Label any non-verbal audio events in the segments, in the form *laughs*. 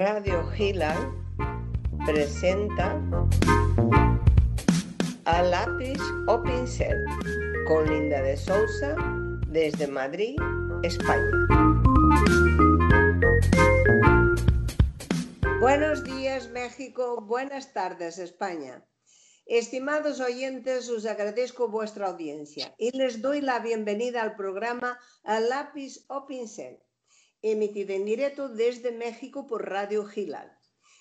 Radio Gila presenta a lápiz o pincel con Linda de Sousa desde Madrid, España. Buenos días México, buenas tardes España. Estimados oyentes, os agradezco vuestra audiencia y les doy la bienvenida al programa A lápiz o pincel, emitido en directo desde México por Radio Gilal.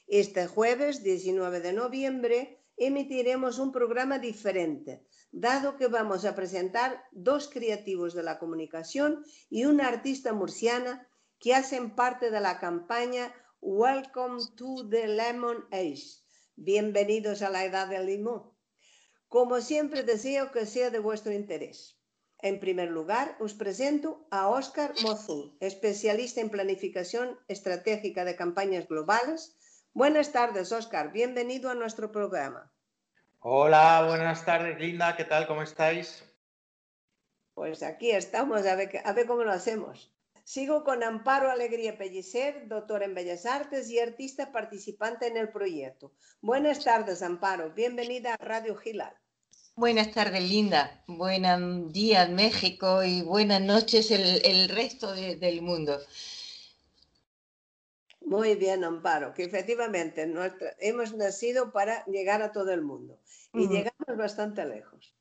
Este jueves 19 de noviembre emitiremos un programa diferente, dado que vamos a presentar dos creativos de la comunicación y una artista murciana que hacen parte de la campaña Welcome to the Lemon Age Bienvenidos a la edad del limón. Como siempre deseo que sea de vuestro interés. En primer lugar, os presento a Óscar Mozú, especialista en planificación estratégica de campañas globales. Buenas tardes, Óscar. Bienvenido a nuestro programa. Hola, buenas tardes, Linda. ¿Qué tal? ¿Cómo estáis? Pues aquí estamos, a ver, a ver cómo lo hacemos. Sigo con Amparo Alegría Pellicer, doctora en Bellas Artes y artista participante en el proyecto. Buenas tardes, Amparo. Bienvenida a Radio Gilal. Buenas tardes, Linda. Buenos días, México, y buenas noches el, resto del mundo. Muy bien, Amparo, que efectivamente hemos nacido para llegar a todo el mundo y llegamos bastante lejos.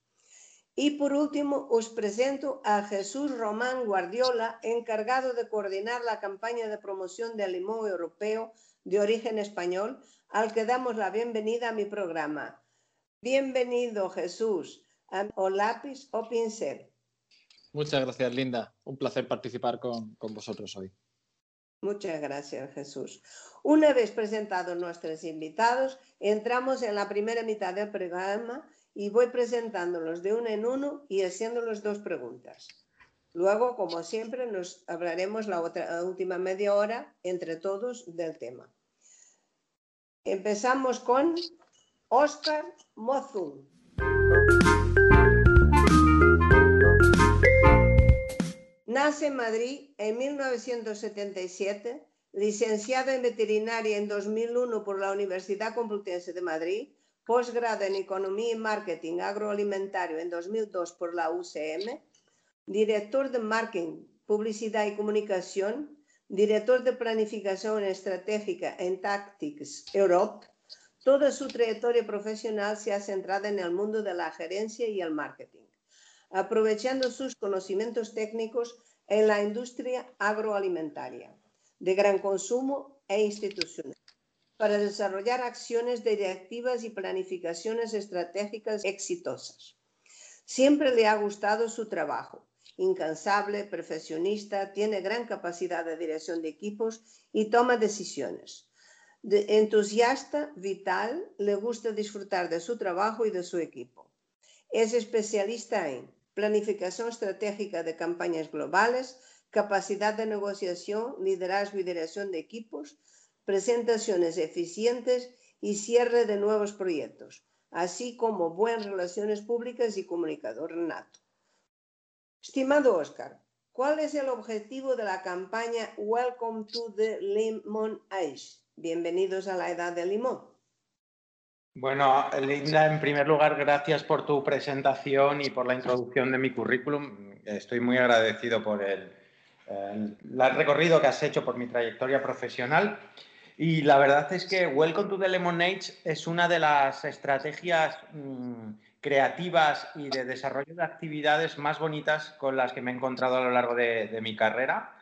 Y por último, os presento a Jesús Román Guardiola, encargado de coordinar la campaña de promoción del limón europeo de origen español, al que damos la bienvenida a mi programa. Bienvenido, Jesús, a o lápiz o pincel. Muchas gracias, Linda. Un placer participar con, con vosotros hoy. Muchas gracias, Jesús. Una vez presentados nuestros invitados, entramos en la primera mitad del programa y voy presentándolos de uno en uno y haciéndoles dos preguntas. Luego, como siempre, nos hablaremos la, otra, última media hora entre todos del tema. Empezamos con Oscar Mozun. Nace en Madrid en 1977, licenciado en veterinaria en 2001 por la Universidad Complutense de Madrid posgrado en Economía y Marketing Agroalimentario en 2002 por la UCM, director de Marketing, Publicidad y Comunicación, director de Planificación Estratégica en Tactics Europe. Toda su trayectoria profesional se ha centrado en el mundo de la gerencia y el marketing, aprovechando sus conocimientos técnicos en la industria agroalimentaria, de gran consumo e institucional para desarrollar acciones directivas y planificaciones estratégicas exitosas. Siempre le ha gustado su trabajo. Incansable, perfeccionista, tiene gran capacidad de dirección de equipos y toma decisiones. Entusiasta, vital, le gusta disfrutar de su trabajo y de su equipo. Es especialista en planificación estratégica de campañas globales, capacidad de negociación, liderazgo y dirección de equipos, presentaciones eficientes y cierre de nuevos proyectos, así como buenas relaciones públicas y comunicador nato. Estimado Oscar, ¿cuál es el objetivo de la campaña Welcome to the Lemon Age? Bienvenidos a la edad del limón. Bueno, Linda, en primer lugar, gracias por tu presentación y por la introducción de mi currículum. Estoy muy agradecido por el, el recorrido que has hecho por mi trayectoria profesional. Y la verdad es que Welcome to the Lemonade es una de las estrategias mm, creativas y de desarrollo de actividades más bonitas con las que me he encontrado a lo largo de, mi carrera.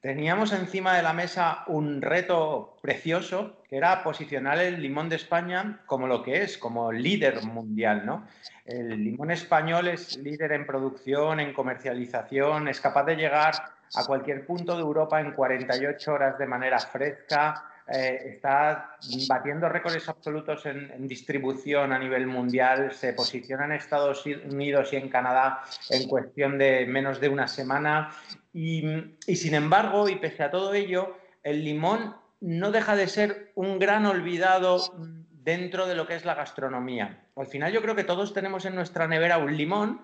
Teníamos encima de la mesa un reto precioso, que era posicionar el limón de España como lo que es, como líder mundial. ¿no? El limón español es líder en producción, en comercialización, es capaz de llegar a cualquier punto de Europa en 48 horas de manera fresca, eh, está batiendo récords absolutos en, distribución a nivel mundial, se posiciona en Estados Unidos y en Canadá en cuestión de menos de una semana. Y, sin embargo, y pese a todo ello, el limón no deja de ser un gran olvidado dentro de lo que es la gastronomía. Al final yo creo que todos tenemos en nuestra nevera un limón,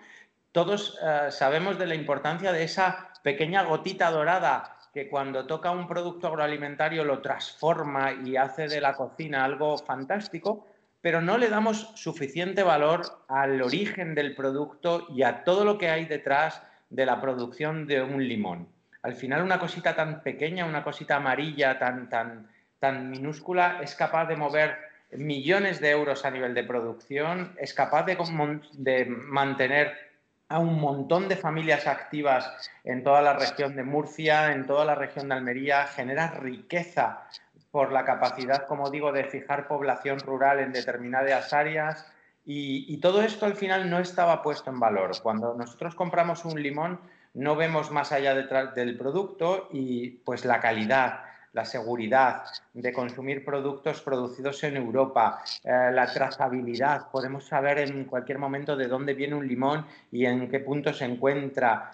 todos eh, sabemos de la importancia de esa pequeña gotita dorada que cuando toca un producto agroalimentario lo transforma y hace de la cocina algo fantástico, pero no le damos suficiente valor al origen del producto y a todo lo que hay detrás de la producción de un limón. Al final una cosita tan pequeña, una cosita amarilla, tan, tan, tan minúscula, es capaz de mover millones de euros a nivel de producción, es capaz de, de mantener a un montón de familias activas en toda la región de Murcia, en toda la región de Almería, genera riqueza por la capacidad, como digo, de fijar población rural en determinadas áreas. Y, todo esto al final no estaba puesto en valor. Cuando nosotros compramos un limón, no vemos más allá del producto y pues la calidad, la seguridad de consumir productos producidos en Europa, eh, la trazabilidad. Podemos saber en cualquier momento de dónde viene un limón y en qué punto se encuentra.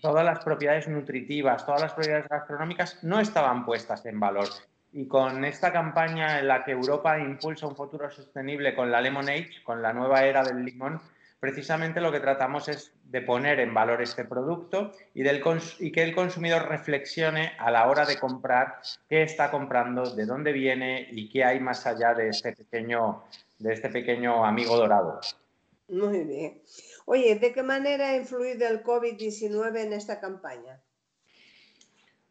todas las propiedades nutritivas, todas las propiedades gastronómicas no estaban puestas en valor. Y con esta campaña en la que Europa impulsa un futuro sostenible con la Lemon Age, con la nueva era del limón, precisamente lo que tratamos es de poner en valor este producto y, del y, que el consumidor reflexione a la hora de comprar qué está comprando, de dónde viene y qué hay más allá de este pequeño, de este pequeño amigo dorado. Muy bien. Oye, ¿de qué manera ha influido el COVID-19 en esta campaña?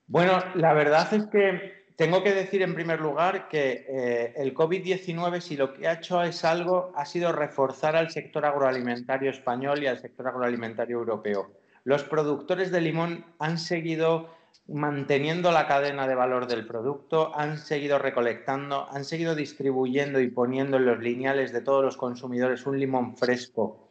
Bueno, la verdad es que tengo que decir en primer lugar que eh, el COVID-19, si lo que ha hecho es algo, ha sido reforzar al sector agroalimentario español y al sector agroalimentario europeo. Los productores de limón han seguido manteniendo la cadena de valor del producto, han seguido recolectando, han seguido distribuyendo y poniendo en los lineales de todos los consumidores un limón fresco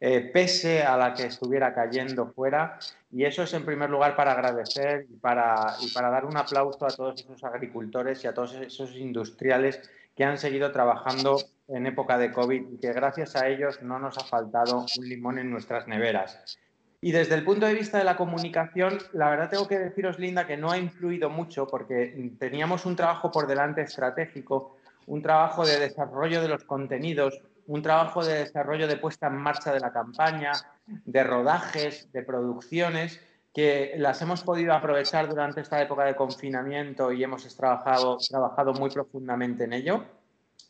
eh, pese a la que estuviera cayendo fuera. Y eso es en primer lugar para agradecer y para, y para dar un aplauso a todos esos agricultores y a todos esos industriales que han seguido trabajando en época de COVID y que gracias a ellos no nos ha faltado un limón en nuestras neveras. Y desde el punto de vista de la comunicación, la verdad tengo que deciros, Linda, que no ha influido mucho porque teníamos un trabajo por delante estratégico, un trabajo de desarrollo de los contenidos, un trabajo de desarrollo de puesta en marcha de la campaña, de rodajes, de producciones, que las hemos podido aprovechar durante esta época de confinamiento y hemos trabajado, trabajado muy profundamente en ello.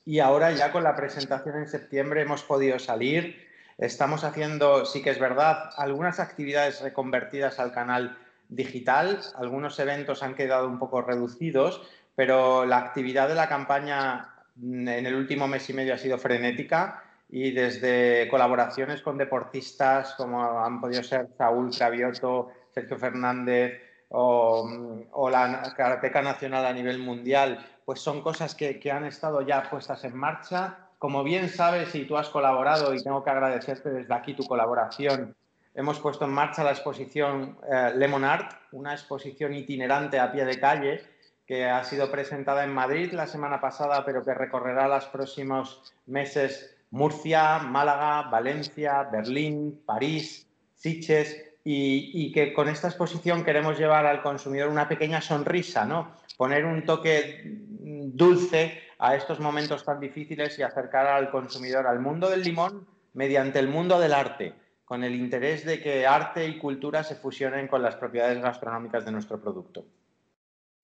Y ahora ya con la presentación en septiembre hemos podido salir. Estamos haciendo, sí que es verdad, algunas actividades reconvertidas al canal digital. Algunos eventos han quedado un poco reducidos, pero la actividad de la campaña en el último mes y medio ha sido frenética y desde colaboraciones con deportistas como han podido ser Saúl Cravioto, Sergio Fernández o, la Karateca Nacional a nivel mundial, pues son cosas que, han estado ya puestas en marcha. Como bien sabes y tú has colaborado y tengo que agradecerte desde aquí tu colaboración, hemos puesto en marcha la exposición eh, Lemon Art, una exposición itinerante a pie de calle que ha sido presentada en Madrid la semana pasada, pero que recorrerá los próximos meses Murcia, Málaga, Valencia, Berlín, París, Sitges, y, que con esta exposición queremos llevar al consumidor una pequeña sonrisa, ¿no? Poner un toque dulce a estos momentos tan difíciles y acercar al consumidor al mundo del limón mediante el mundo del arte, con el interés de que arte y cultura se fusionen con las propiedades gastronómicas de nuestro producto.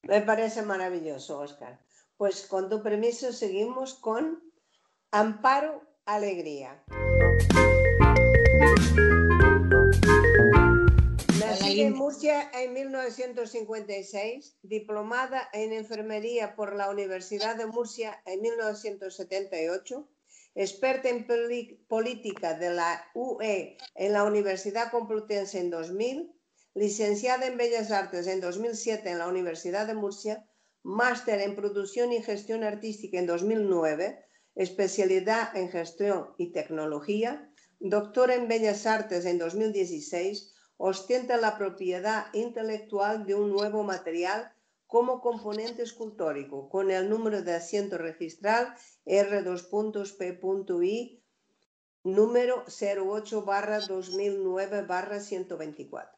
Me parece maravilloso, Oscar. Pues con tu permiso seguimos con Amparo Alegría. Nací en Murcia en 1956, diplomada en enfermería por la Universidad de Murcia en 1978, experta en política de la UE en la Universidad Complutense en 2000 licenciada en Bellas Artes en 2007 en la Universidad de Murcia, máster en Producción y Gestión Artística en 2009, especialidad en Gestión y Tecnología, doctora en Bellas Artes en 2016, ostenta la propiedad intelectual de un nuevo material como componente escultórico, con el número de asiento registral R2.P.I, número 08 2009 124.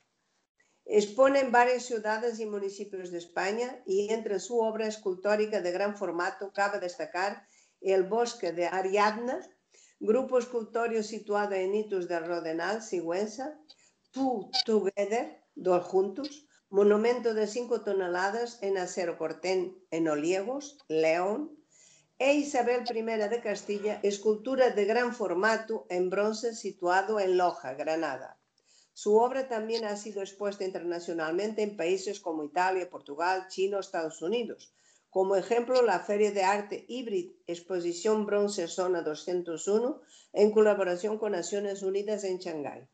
Expone en varias ciudades y municipios de España y entre su obra escultórica de gran formato cabe destacar El Bosque de Ariadna, grupo escultórico situado en Hitos del Rodenal, Sigüenza, Two Together, dos juntos, monumento de 5 toneladas en acero cortén en Oliegos, León, e Isabel I de Castilla, escultura de gran formato en bronce situado en Loja, Granada. Su obra también ha sido expuesta internacionalmente en países como Italia, Portugal, China o Estados Unidos. Como ejemplo, la Feria de Arte Híbrid Exposición Bronce Zona 201 en colaboración con Naciones Unidas en Shanghái.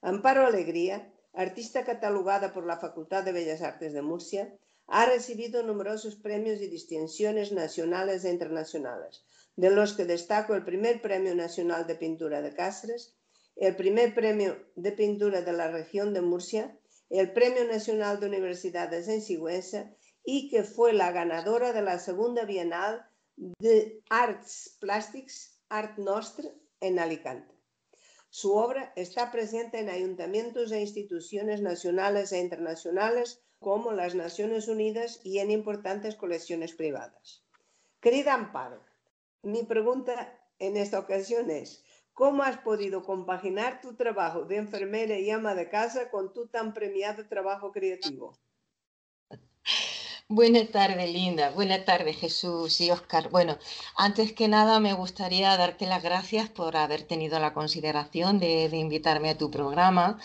Amparo Alegría, artista catalogada por la Facultad de Bellas Artes de Murcia, ha recibido numerosos premios y distinciones nacionales e internacionales, de los que destaco el primer Premio Nacional de Pintura de Cáceres, el primer premio de pintura de la región de Murcia, el Premio Nacional de Universidades en Sigüenza y que fue la ganadora de la segunda Bienal de Arts Plastics Art Nostre en Alicante. Su obra está presente en ayuntamientos e instituciones nacionales e internacionales como las Naciones Unidas y en importantes colecciones privadas. Querida Amparo, mi pregunta en esta ocasión es, ¿Cómo has podido compaginar tu trabajo de enfermera y ama de casa con tu tan premiado trabajo creativo? Buenas tardes, Linda. Buenas tardes, Jesús y Oscar. Bueno, antes que nada me gustaría darte las gracias por haber tenido la consideración de, invitarme a tu programa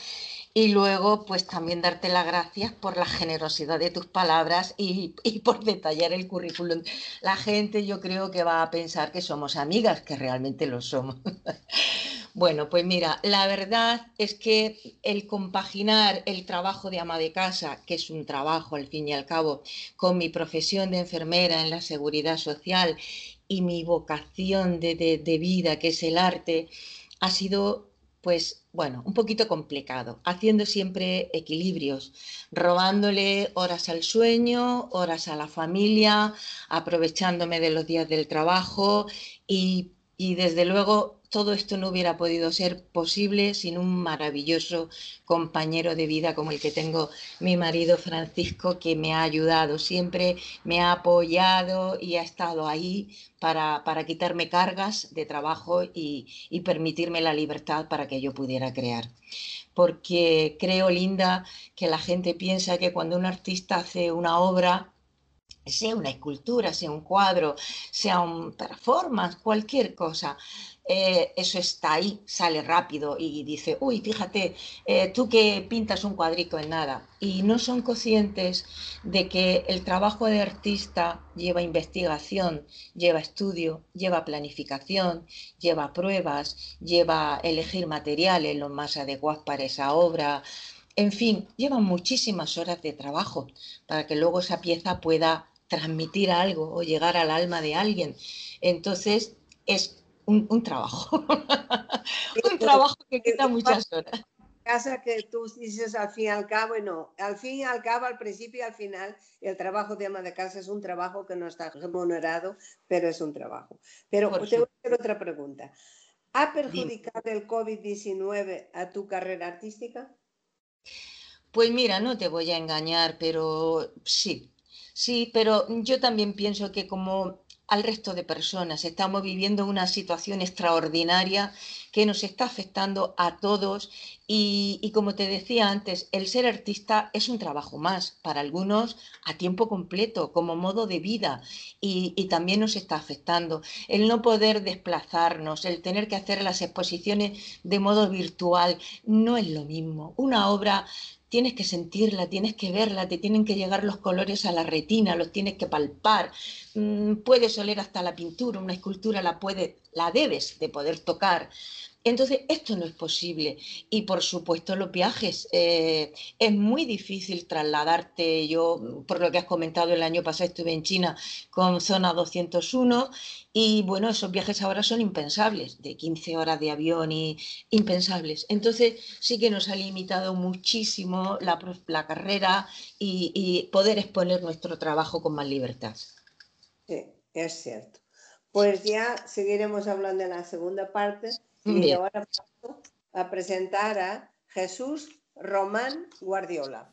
y luego, pues también darte las gracias por la generosidad de tus palabras y, por detallar el currículum. La gente yo creo que va a pensar que somos amigas, que realmente lo somos. *laughs* bueno, pues mira, la verdad es que el compaginar el trabajo de ama de casa, que es un trabajo al fin y al cabo, con mi profesión de enfermera en la seguridad social y mi vocación de, de vida, que es el arte, ha sido pues bueno, un poquito complicado, haciendo siempre equilibrios, robándole horas al sueño, horas a la familia, aprovechándome de los días del trabajo y, y desde luego todo esto no hubiera podido ser posible sin un maravilloso compañero de vida como el que tengo mi marido Francisco, que me ha ayudado siempre, me ha apoyado y ha estado ahí para, quitarme cargas de trabajo y, y permitirme la libertad para que yo pudiera crear. Porque creo, Linda, que la gente piensa que cuando un artista hace una obra, sea una escultura, sea un cuadro, sea un performance, cualquier cosa, eh, eso está ahí, sale rápido y dice, uy, fíjate, eh, tú que pintas un cuadrico en nada. Y no son conscientes de que el trabajo de artista lleva investigación, lleva estudio, lleva planificación, lleva pruebas, lleva elegir materiales los más adecuados para esa obra. En fin, lleva muchísimas horas de trabajo para que luego esa pieza pueda transmitir algo o llegar al alma de alguien. Entonces, es un, trabajo. *laughs* un trabajo que quita muchas horas. Casa que tú dices al fin y al cabo, y no, al fin y al cabo, al principio y al final, el trabajo de ama de casa es un trabajo que no está remunerado, pero es un trabajo. Pero te voy a hacer otra pregunta. ¿Ha perjudicado el COVID-19 a tu carrera artística? Pues mira, no te voy a engañar, pero sí, sí, pero yo también pienso que como al resto de personas. Estamos viviendo una situación extraordinaria que nos está afectando a todos y, como te decía antes, el ser artista es un trabajo más, para algunos a tiempo completo, como modo de vida y, también nos está afectando. El no poder desplazarnos, el tener que hacer las exposiciones de modo virtual, no es lo mismo. Una obra tienes que sentirla, tienes que verla, te tienen que llegar los colores a la retina, los tienes que palpar. Mm, puedes oler hasta la pintura, una escultura la puede, la debes de poder tocar. Entonces, esto no es posible. Y por supuesto, los viajes. Eh, es muy difícil trasladarte. Yo, por lo que has comentado, el año pasado estuve en China con Zona 201 y bueno, esos viajes ahora son impensables, de 15 horas de avión y impensables. Entonces, sí que nos ha limitado muchísimo la, la carrera y, y poder exponer nuestro trabajo con más libertad. Sí, es cierto. Pues ya seguiremos hablando en la segunda parte y ahora paso a presentar a Jesús Román Guardiola.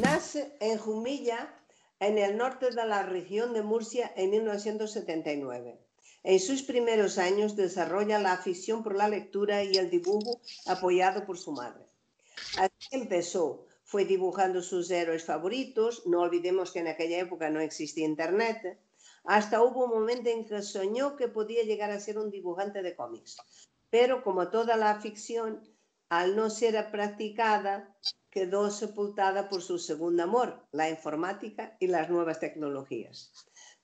Nace en Jumilla, en el norte de la región de Murcia, en 1979. En sus primeros años desarrolla la afición por la lectura y el dibujo apoyado por su madre. Así empezó, fue dibujando sus héroes favoritos, no olvidemos que en aquella época no existía internet, hasta hubo un momento en que soñó que podía llegar a ser un dibujante de cómics. Pero como toda la ficción, al no ser practicada, quedó sepultada por su segundo amor, la informática y las nuevas tecnologías.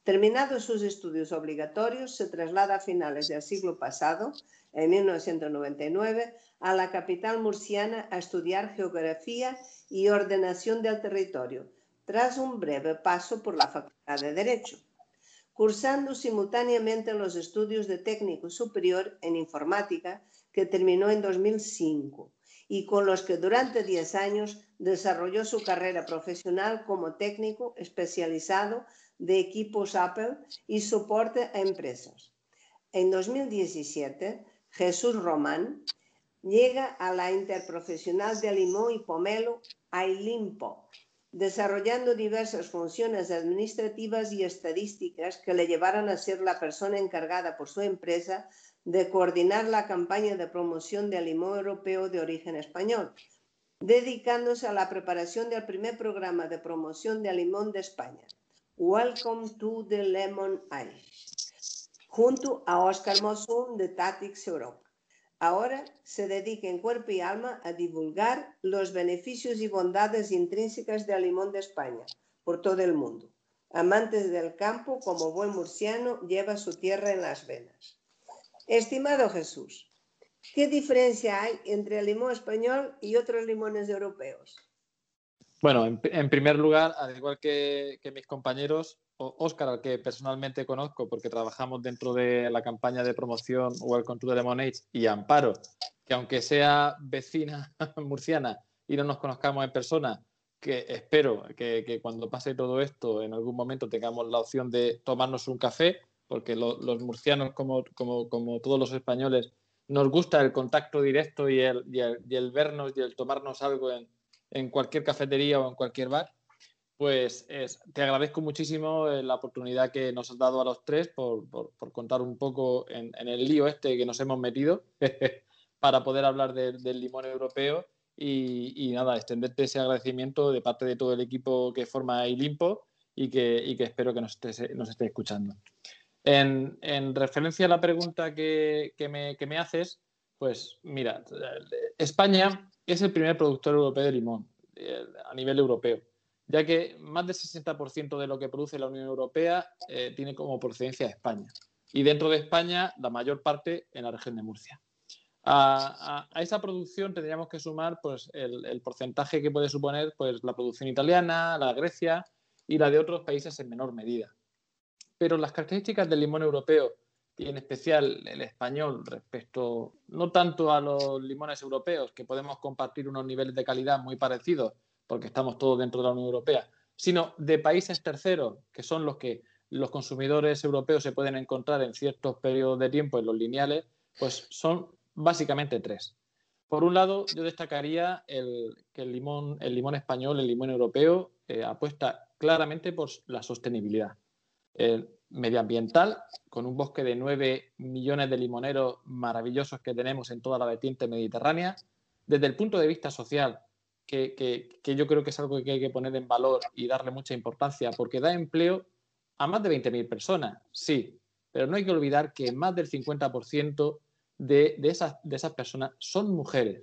Terminados sus estudios obligatorios, se traslada a finales del siglo pasado, en 1999, a la capital murciana a estudiar geografía y ordenación del territorio, tras un breve paso por la Facultad de Derecho cursando simultáneamente los estudios de técnico superior en informática que terminó en 2005 y con los que durante 10 años desarrolló su carrera profesional como técnico especializado de equipos Apple y soporte a empresas. En 2017, Jesús Román llega a la Interprofesional de Limón y Pomelo, AILIMPO, desarrollando diversas funciones administrativas y estadísticas que le llevaron a ser la persona encargada por su empresa de coordinar la campaña de promoción del limón europeo de origen español, dedicándose a la preparación del primer programa de promoción del limón de España, Welcome to the Lemon Eye, junto a Oscar Mosun de Tatix Europa. Ahora se dedica en cuerpo y alma a divulgar los beneficios y bondades intrínsecas del limón de España por todo el mundo. Amantes del campo, como buen murciano, lleva su tierra en las venas. Estimado Jesús, ¿qué diferencia hay entre el limón español y otros limones europeos? Bueno, en, primer lugar, al igual que mis compañeros, Oscar, al que personalmente conozco porque trabajamos dentro de la campaña de promoción Welcome to the Lemonade, y Amparo, que aunque sea vecina *laughs* murciana y no nos conozcamos en persona, que espero que, cuando pase todo esto en algún momento tengamos la opción de tomarnos un café, porque los murcianos, como, como, todos los españoles, nos gusta el contacto directo y el, y el, vernos y el tomarnos algo en, en cualquier cafetería o en cualquier bar pues te agradezco muchísimo eh, la oportunidad que nos has dado a los tres por, contar un poco en, el lío este que nos hemos metido *laughs* para poder hablar del limón europeo y, nada, extenderte ese agradecimiento de parte de todo el equipo que forma Ilimpo y que, que espero que nos esté, escuchando. En, referencia a la pregunta que, me, que me haces, pues mira, España es el primer productor europeo de limón eh, a nivel europeo ya que más del 60% de lo que produce la Unión Europea eh, tiene como procedencia España. Y dentro de España, la mayor parte en la región de Murcia. A, esa producción tendríamos que sumar pues, el, porcentaje que puede suponer pues, la producción italiana, la de Grecia y la de otros países en menor medida. Pero las características del limón europeo y en especial el español respecto no tanto a los limones europeos, que podemos compartir unos niveles de calidad muy parecidos, porque estamos todos dentro de la Unión Europea, sino de países terceros, que son los que los consumidores europeos se pueden encontrar en ciertos periodos de tiempo en los lineales, pues son básicamente tres. Por un lado, yo destacaría el, que el limón, el limón español, el limón europeo, eh, apuesta claramente por la sostenibilidad medioambiental, con un bosque de 9 millones de limoneros maravillosos que tenemos en toda la vertiente mediterránea. Desde el punto de vista social, que, yo creo que es algo que hay que poner en valor y darle mucha importancia, porque da empleo a más de 20.000 personas, sí, pero no hay que olvidar que más del 50% de, de, esas, de esas personas son mujeres,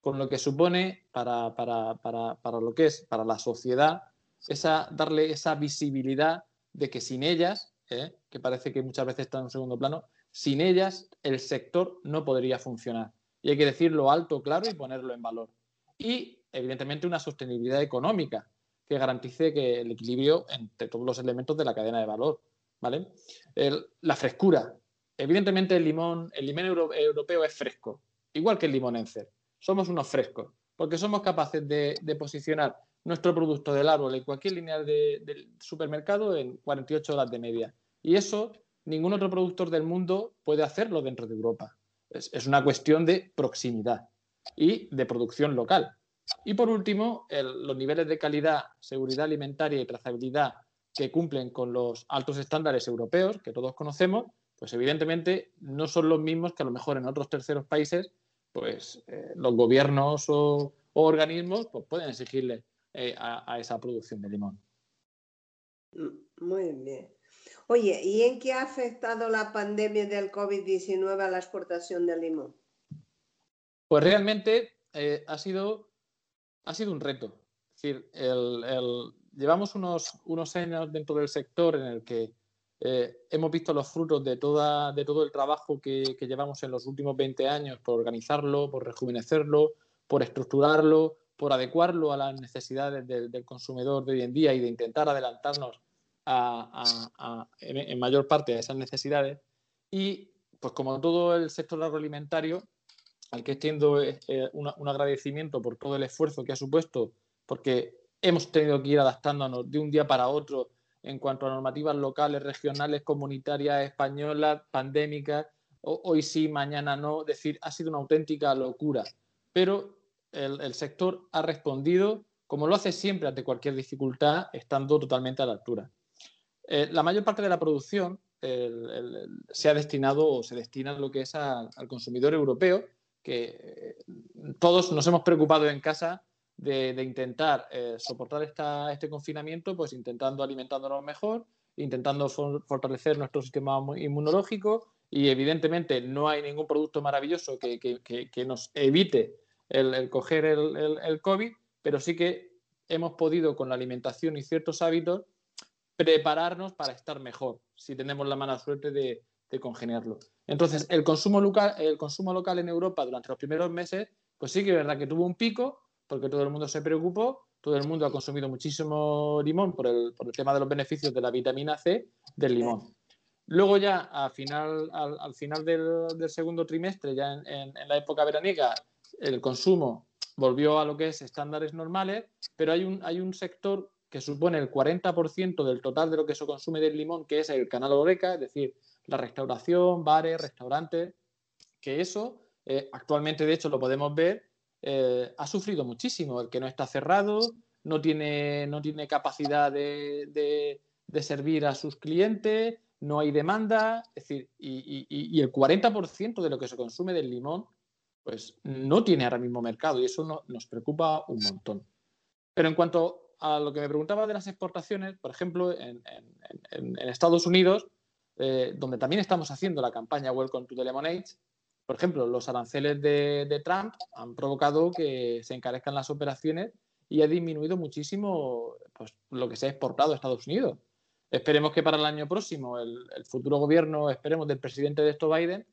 con lo que supone para, para, para, para lo que es para la sociedad esa, darle esa visibilidad de que sin ellas, ¿eh? que parece que muchas veces está en un segundo plano, sin ellas el sector no podría funcionar. Y hay que decirlo alto, claro y ponerlo en valor. Y evidentemente, una sostenibilidad económica que garantice que el equilibrio entre todos los elementos de la cadena de valor. ¿vale? la frescura. Evidentemente, el limón, el limón europeo es fresco, igual que el limón Encer. Somos unos frescos, porque somos capaces de, posicionar nuestro producto del árbol en cualquier línea del supermercado en 48 horas de media. Y eso ningún otro productor del mundo puede hacerlo dentro de Europa. es una cuestión de proximidad y de producción local. Y por último, los niveles de calidad, seguridad alimentaria y trazabilidad que cumplen con los altos estándares europeos que todos conocemos, pues evidentemente no son los mismos que a lo mejor en otros terceros países, pues eh, los gobiernos o, organismos pues, pueden exigirle eh, a, esa producción de limón. Mm, muy bien. Oye, ¿y en qué ha afectado la pandemia del COVID-19 a la exportación de limón? Pues realmente eh, ha, sido, ha sido un reto. Es decir, llevamos unos, unos años dentro del sector en el que eh, hemos visto los frutos de, toda, de todo el trabajo que, llevamos en los últimos 20 años por organizarlo, por rejuvenecerlo, por estructurarlo, por adecuarlo a las necesidades del, consumidor de hoy en día y de intentar adelantarnos en, mayor parte a esas necesidades. Y pues como todo el sector agroalimentario, al que extiendo eh, un agradecimiento por todo el esfuerzo que ha supuesto, porque hemos tenido que ir adaptándonos de un día para otro en cuanto a normativas locales, regionales, comunitarias, españolas, pandémicas, hoy sí, mañana no, es decir, ha sido una auténtica locura. Pero el, sector ha respondido, como lo hace siempre ante cualquier dificultad, estando totalmente a la altura. Eh, la mayor parte de la producción se ha destinado o se destina lo que es al consumidor europeo, que eh, todos nos hemos preocupado en casa de, intentar eh, soportar este confinamiento, pues intentando alimentándonos mejor, intentando fortalecer nuestro sistema inmunológico y evidentemente no hay ningún producto maravilloso que, nos evite el, coger el, COVID, pero sí que hemos podido con la alimentación y ciertos hábitos prepararnos para estar mejor, si tenemos la mala suerte de, de congeniarlo. Entonces, el consumo, local, el consumo local en Europa durante los primeros meses, pues sí que es verdad que tuvo un pico, porque todo el mundo se preocupó, todo el mundo ha consumido muchísimo limón por el, tema de los beneficios de la vitamina C del limón. Luego ya al final, al, final del, segundo trimestre, ya en, la época veraniega, el consumo volvió a lo que es estándares normales, pero hay un, hay un sector que supone el 40% del total de lo que se consume del limón, que es el canal Oreca, es decir, la restauración, bares, restaurantes, que eso eh, actualmente de hecho lo podemos ver eh, ha sufrido muchísimo. El que no está cerrado, no tiene, no tiene capacidad de, servir a sus clientes, no hay demanda, es decir, y, el 40% de lo que se consume del limón, pues no tiene ahora mismo mercado y eso nos preocupa un montón. Pero en cuanto a lo que me preguntaba de las exportaciones, por ejemplo, en, Estados Unidos, eh, donde también estamos haciendo la campaña Welcome to the Lemonade, por ejemplo, los aranceles de, Trump han provocado que se encarezcan las operaciones y ha disminuido muchísimo pues, lo que se ha exportado a Estados Unidos. Esperemos que para el año próximo el, futuro gobierno, esperemos del presidente de esto Biden,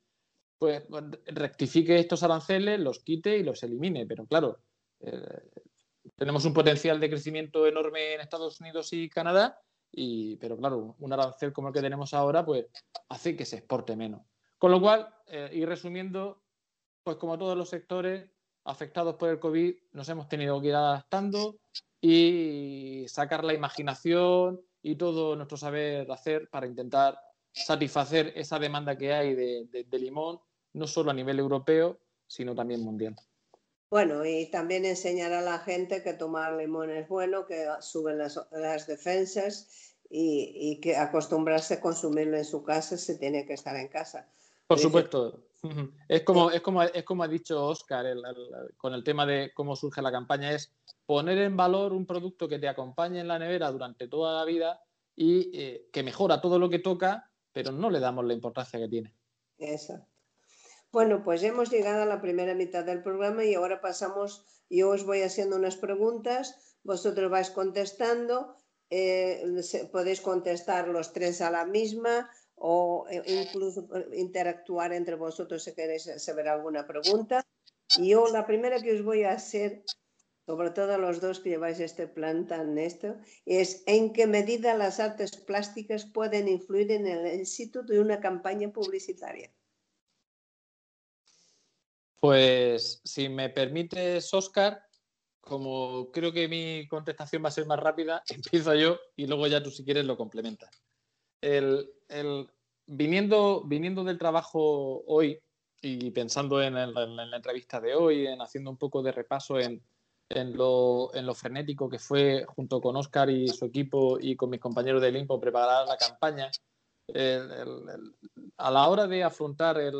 pues rectifique estos aranceles, los quite y los elimine. Pero claro, eh, tenemos un potencial de crecimiento enorme en Estados Unidos y Canadá, y, pero claro, un arancel como el que tenemos ahora, pues hace que se exporte menos. Con lo cual, eh, y resumiendo, pues como todos los sectores afectados por el COVID, nos hemos tenido que ir adaptando y sacar la imaginación y todo nuestro saber hacer para intentar satisfacer esa demanda que hay de, limón, no solo a nivel europeo, sino también mundial. Bueno, y también enseñar a la gente que tomar limón es bueno, que suben las, defensas y, y, que acostumbrarse a consumirlo en su casa si tiene que estar en casa. Por supuesto. Es como, es como, es como ha dicho Oscar con el tema de cómo surge la campaña, es poner en valor un producto que te acompañe en la nevera durante toda la vida y eh, que mejora todo lo que toca, pero no le damos la importancia que tiene. Exacto. Bueno, pues hemos llegado a la primera mitad del programa y ahora pasamos, yo os voy haciendo unas preguntas, vosotros vais contestando, eh, podéis contestar los tres a la misma o eh, incluso eh, interactuar entre vosotros si queréis saber alguna pregunta. Y yo la primera que os voy a hacer, sobre todo a los dos que lleváis este plan tan esto, es en qué medida las artes plásticas pueden influir en el éxito de una campaña publicitaria. Pues si me permites, Oscar, como creo que mi contestación va a ser más rápida, *laughs* empiezo yo y luego ya tú si quieres lo complementas. El, viniendo, viniendo del trabajo hoy y pensando en, la entrevista de hoy, en haciendo un poco de repaso en, en, lo, en, lo, frenético que fue junto con Oscar y su equipo y con mis compañeros del INPO preparar la campaña, a la hora de afrontar el,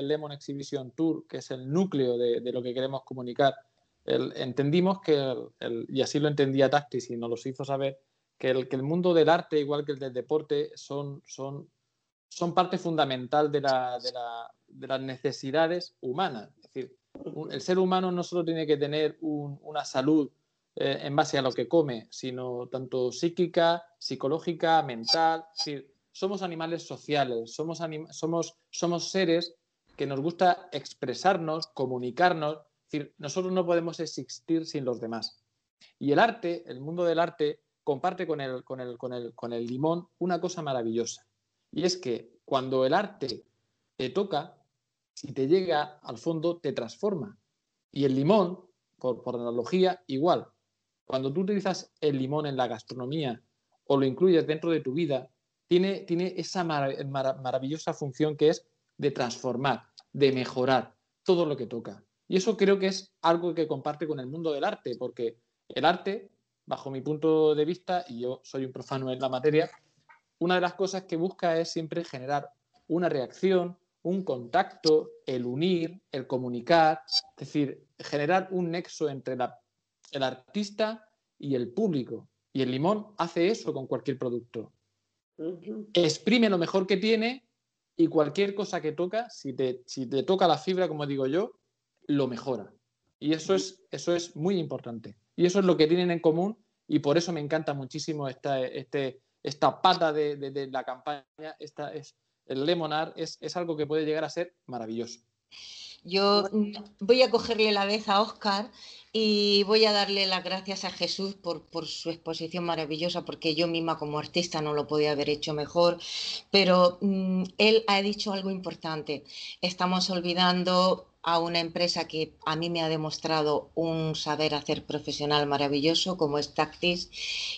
Lemon Exhibition Tour, que es el núcleo de, lo que queremos comunicar, entendimos que, y así lo entendía Tactis y nos lo hizo saber, que el, que el mundo del arte, igual que el del deporte, son, son, son parte fundamental de, la, de, la, de las necesidades humanas. Es decir, el ser humano no solo tiene que tener una salud eh, en base a lo que come, sino tanto psíquica, psicológica, mental. Es decir, somos animales sociales, somos, somos, somos seres que nos gusta expresarnos, comunicarnos. Es decir, nosotros no podemos existir sin los demás. Y el arte, el mundo del arte, comparte con el, con el, con el, con el limón una cosa maravillosa. Y es que cuando el arte te toca, si te llega al fondo, te transforma. Y el limón, por, analogía, igual. Cuando tú utilizas el limón en la gastronomía o lo incluyes dentro de tu vida, tiene, tiene esa maravillosa función que es de transformar, de mejorar todo lo que toca. Y eso creo que es algo que comparte con el mundo del arte, porque el arte bajo mi punto de vista, y yo soy un profano en la materia, una de las cosas que busca es siempre generar una reacción, un contacto, el unir, el comunicar, es decir, generar un nexo entre el artista y el público. Y el limón hace eso con cualquier producto. Exprime lo mejor que tiene y cualquier cosa que toca, si te, si te toca la fibra, como digo yo, lo mejora. Y eso es, eso es muy importante. Y eso es lo que tienen en común y por eso me encanta muchísimo esta, este, esta pata de, la campaña, esta, es, el Lemonar es, es algo que puede llegar a ser maravilloso. Yo voy a cogerle la vez a Oscar y voy a darle las gracias a Jesús por, por, su exposición maravillosa, porque yo misma como artista no lo podía haber hecho mejor, pero mm, él ha dicho algo importante. Estamos olvidando a una empresa que a mí me ha demostrado un saber hacer profesional maravilloso como es Tactis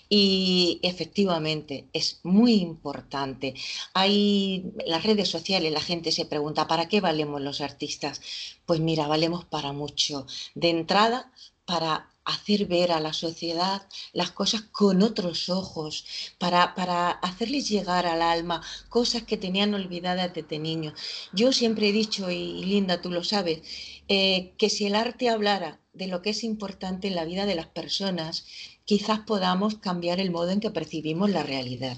y efectivamente es muy importante. Hay las redes sociales, la gente se pregunta, ¿para qué valemos los artistas? Pues mira, valemos para mucho. De entrada, para hacer ver a la sociedad las cosas con otros ojos, para, para hacerles llegar al alma cosas que tenían olvidadas desde niños. Yo siempre he dicho, y Linda, tú lo sabes, eh, que si el arte hablara de lo que es importante en la vida de las personas, quizás podamos cambiar el modo en que percibimos la realidad.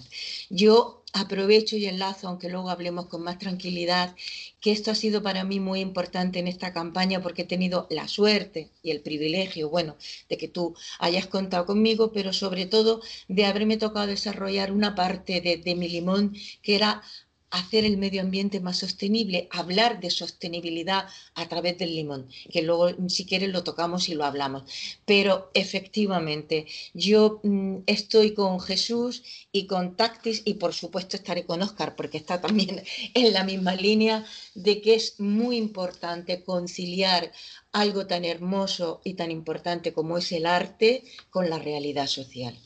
Yo aprovecho y enlazo, aunque luego hablemos con más tranquilidad, que esto ha sido para mí muy importante en esta campaña porque he tenido la suerte y el privilegio, bueno, de que tú hayas contado conmigo, pero sobre todo de haberme tocado desarrollar una parte de, de mi limón que era hacer el medio ambiente más sostenible, hablar de sostenibilidad a través del limón, que luego si quieres lo tocamos y lo hablamos. Pero efectivamente, yo mm, estoy con Jesús y con Tactis y por supuesto estaré con Oscar porque está también *laughs* en la misma línea de que es muy importante conciliar algo tan hermoso y tan importante como es el arte con la realidad social.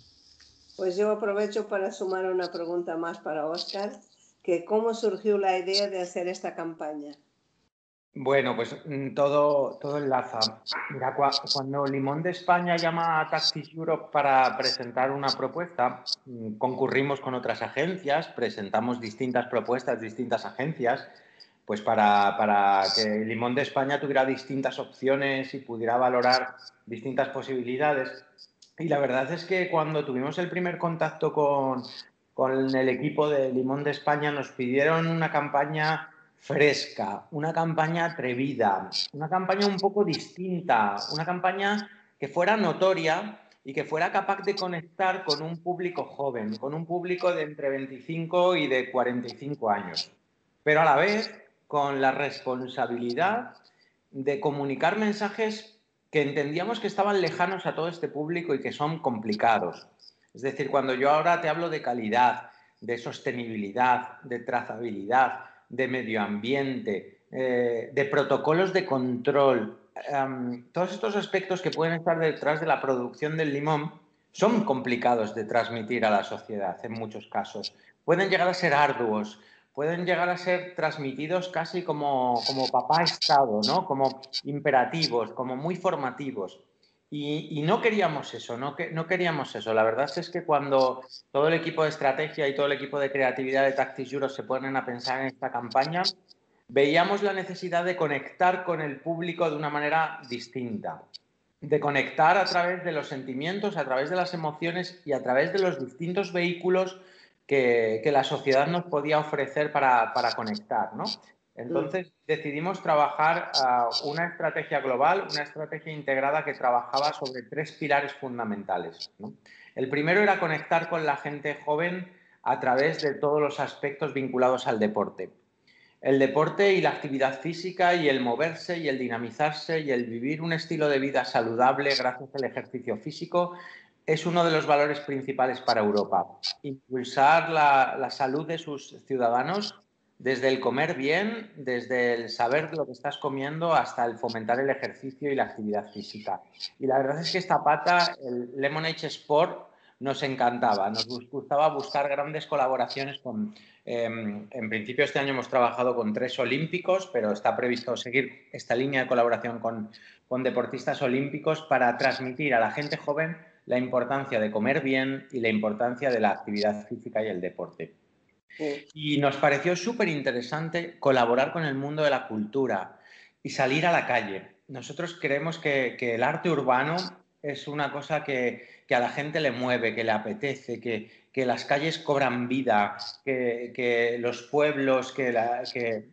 Pues yo aprovecho para sumar una pregunta más para Oscar que cómo surgió la idea de hacer esta campaña. Bueno, pues mm, todo, todo enlaza. Mira, cuando Limón de España llama a Taxis Europe para presentar una propuesta, mm, concurrimos con otras agencias, presentamos distintas propuestas, distintas agencias, pues para, para que Limón de España tuviera distintas opciones y pudiera valorar distintas posibilidades. Y la verdad es que cuando tuvimos el primer contacto con, con el equipo de Limón de España nos pidieron una campaña fresca, una campaña atrevida, una campaña un poco distinta, una campaña que fuera notoria y que fuera capaz de conectar con un público joven, con un público de entre 25 y de 45 años, pero a la vez con la responsabilidad de comunicar mensajes que entendíamos que estaban lejanos a todo este público y que son complicados. Es decir, cuando yo ahora te hablo de calidad, de sostenibilidad, de trazabilidad, de medio ambiente, eh, de protocolos de control, em, todos estos aspectos que pueden estar detrás de la producción del limón son complicados de transmitir a la sociedad en muchos casos. Pueden llegar a ser arduos, pueden llegar a ser transmitidos casi como, como papá Estado, ¿no? como imperativos, como muy formativos. Y, no queríamos eso, no, no queríamos eso. La verdad es que cuando todo el equipo de estrategia y todo el equipo de creatividad de Tactis Juros se ponen a pensar en esta campaña, veíamos la necesidad de conectar con el público de una manera distinta, de conectar a través de los sentimientos, a través de las emociones y a través de los distintos vehículos que, la sociedad nos podía ofrecer para, conectar. ¿no? Entonces decidimos trabajar una estrategia global, una estrategia integrada que trabajaba sobre tres pilares fundamentales. El primero era conectar con la gente joven a través de todos los aspectos vinculados al deporte. El deporte y la actividad física y el moverse y el dinamizarse y el vivir un estilo de vida saludable gracias al ejercicio físico es uno de los valores principales para Europa. Impulsar la salud de sus ciudadanos desde el comer bien, desde el saber lo que estás comiendo hasta el fomentar el ejercicio y la actividad física. Y la verdad es que esta pata, el Lemonade Sport, nos encantaba. Nos gustaba buscar grandes colaboraciones con... Em, en principio este año hemos trabajado con tres olímpicos, pero está previsto seguir esta línea de colaboración con, con deportistas olímpicos para transmitir a la gente joven la importancia de comer bien y la importancia de la actividad física y el deporte. Y nos pareció súper interesante colaborar con el mundo de la cultura y salir a la calle. Nosotros creemos que, el arte urbano es una cosa que, a la gente le mueve, que le apetece, que, las calles cobran vida, que, los pueblos, que,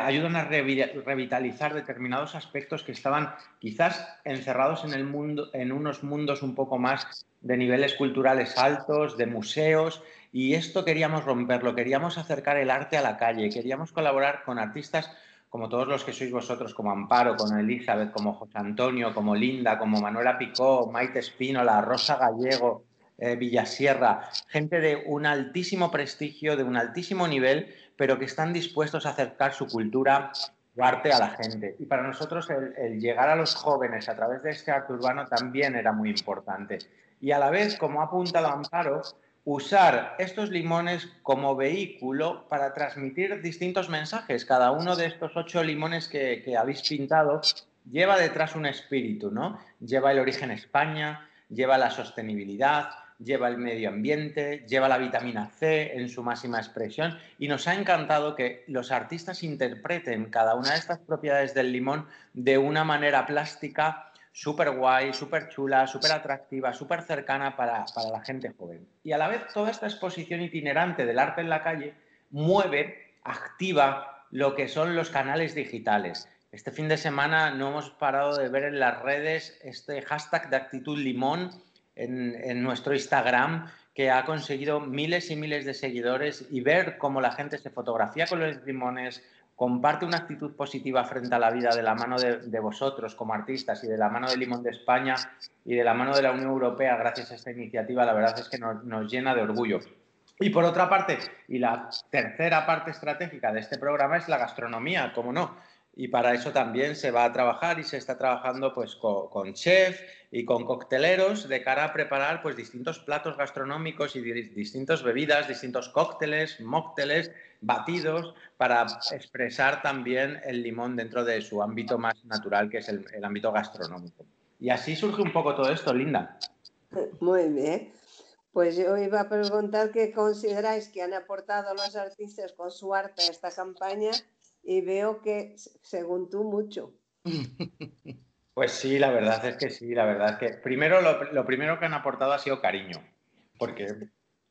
ayudan a revitalizar determinados aspectos que estaban quizás encerrados en, el mundo, en unos mundos un poco más de niveles culturales altos, de museos, y esto queríamos romperlo, queríamos acercar el arte a la calle, queríamos colaborar con artistas como todos los que sois vosotros, como Amparo, con Elizabeth, como José Antonio, como Linda, como Manuela Picó, Maite Espínola, Rosa Gallego, eh, Villasierra, gente de un altísimo prestigio, de un altísimo nivel, pero que están dispuestos a acercar su cultura, su arte a la gente. Y para nosotros el, el llegar a los jóvenes a través de este arte urbano también era muy importante. Y a la vez, como ha apuntado Amparo, usar estos limones como vehículo para transmitir distintos mensajes. Cada uno de estos ocho limones que, habéis pintado lleva detrás un espíritu, ¿no? Lleva el origen España, lleva la sostenibilidad, lleva el medio ambiente, lleva la vitamina C en su máxima expresión y nos ha encantado que los artistas interpreten cada una de estas propiedades del limón de una manera plástica súper guay, súper chula, súper atractiva, súper cercana para, la gente joven. Y a la vez toda esta exposición itinerante del arte en la calle mueve, activa lo que son los canales digitales. Este fin de semana no hemos parado de ver en las redes este hashtag de actitud limón en, en nuestro Instagram que ha conseguido miles y miles de seguidores y ver cómo la gente se fotografía con los limones, comparte una actitud positiva frente a la vida de la mano de, vosotros como artistas y de la mano de Limón de España y de la mano de la Unión Europea gracias a esta iniciativa, la verdad es que nos, nos llena de orgullo. Y por otra parte, y la tercera parte estratégica de este programa es la gastronomía, como no y para eso también se va a trabajar y se está trabajando pues con, chef y con cocteleros de cara a preparar pues distintos platos gastronómicos y distintas bebidas, distintos cócteles, mócteles, batidos para expresar también el limón dentro de su ámbito más natural que es el, el ámbito gastronómico. Y así surge un poco todo esto, Linda. *laughs* Muy bien. Pues yo iba a preguntar qué consideráis que han aportado los artistas con su arte a esta campaña y veo que, según tú, mucho. *laughs* Pues sí, la verdad es que sí, la verdad es que primero lo, primero que han aportado ha sido cariño, porque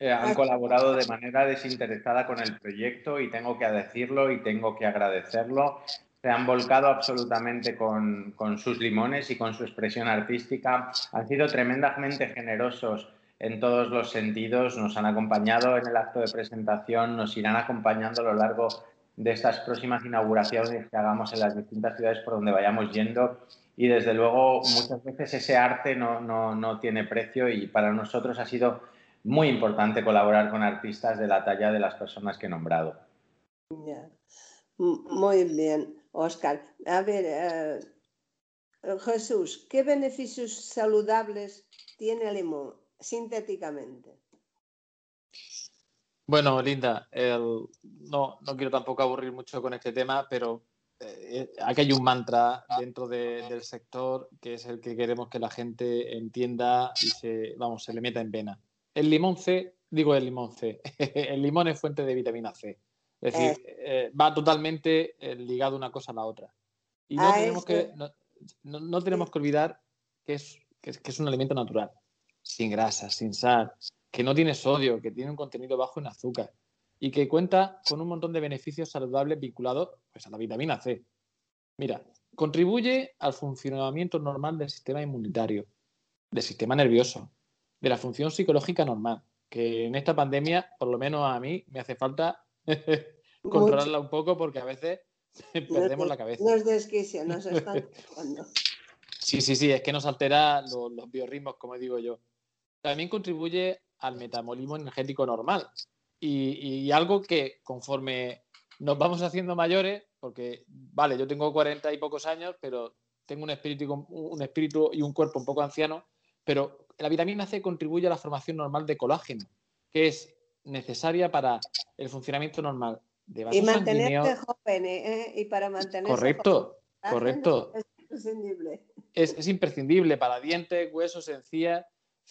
eh, han colaborado de manera desinteresada con el proyecto y tengo que decirlo y tengo que agradecerlo. Se han volcado absolutamente con, con sus limones y con su expresión artística. Han sido tremendamente generosos en todos los sentidos. Nos han acompañado en el acto de presentación, nos irán acompañando a lo largo de estas próximas inauguraciones que hagamos en las distintas ciudades por donde vayamos yendo. Y desde luego muchas veces ese arte no, no, no tiene precio y para nosotros ha sido muy importante colaborar con artistas de la talla de las personas que he nombrado. Muy bien, Oscar. A ver, eh, Jesús, ¿qué beneficios saludables tiene el limón sintéticamente? Bueno, Linda, no, no quiero tampoco aburrir mucho con este tema, pero eh, aquí hay un mantra dentro del sector que es el que queremos que la gente entienda y se, vamos, se le meta en vena. El limón C, digo el limón C, *laughs* el limón es fuente de vitamina C. Es decir, eh, va totalmente ligado una cosa a la otra. Y no, tenemos que, no, tenemos que olvidar que es, que es, un alimento natural, sin grasa, sin sal, que no tiene sodio, que tiene un contenido bajo en azúcar y que cuenta con un montón de beneficios saludables vinculados pues, a la vitamina C. Mira, contribuye al funcionamiento normal del sistema inmunitario, del sistema nervioso, de la función psicológica normal, que en esta pandemia, por lo menos a mí, me hace falta *laughs* controlarla un poco porque a veces *laughs* perdemos la cabeza. Nos desquicia, nos están Sí, sí, sí, es que nos altera los, los biorritmos, como digo yo. También contribuye al metabolismo energético normal, y, algo que conforme nos vamos haciendo mayores, porque, vale, yo tengo 40 y pocos años, pero tengo un espíritu, un espíritu y un cuerpo un poco anciano, pero la vitamina C contribuye a la formación normal de colágeno, que es necesaria para el funcionamiento normal de vasos Y mantenerte joven, ¿eh? Y para mantenerse Correcto, correcto. *laughs* Es imprescindible. Es, es imprescindible para dientes, huesos, encías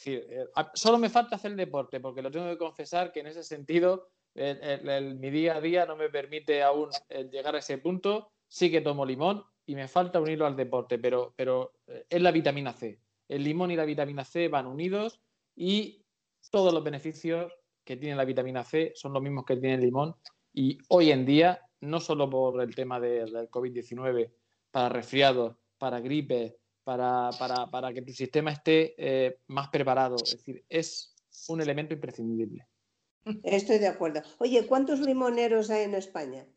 eh, solo me falta hacer el deporte, porque lo tengo que confesar que en ese sentido mi día a día no me permite aún llegar a ese punto. Sí que tomo limón y me falta unirlo al deporte, pero, pero eh, es la vitamina C. El limón y la vitamina C van unidos y todos los beneficios que tiene la vitamina C son los mismos que tiene el limón. Y hoy en día, no solo por el tema del COVID-19, para resfriados, para gripe, para, para, para que tu sistema esté eh, más preparado. Es decir, es un elemento imprescindible. Estoy de acuerdo. Oye, ¿cuántos limoneros hay en España?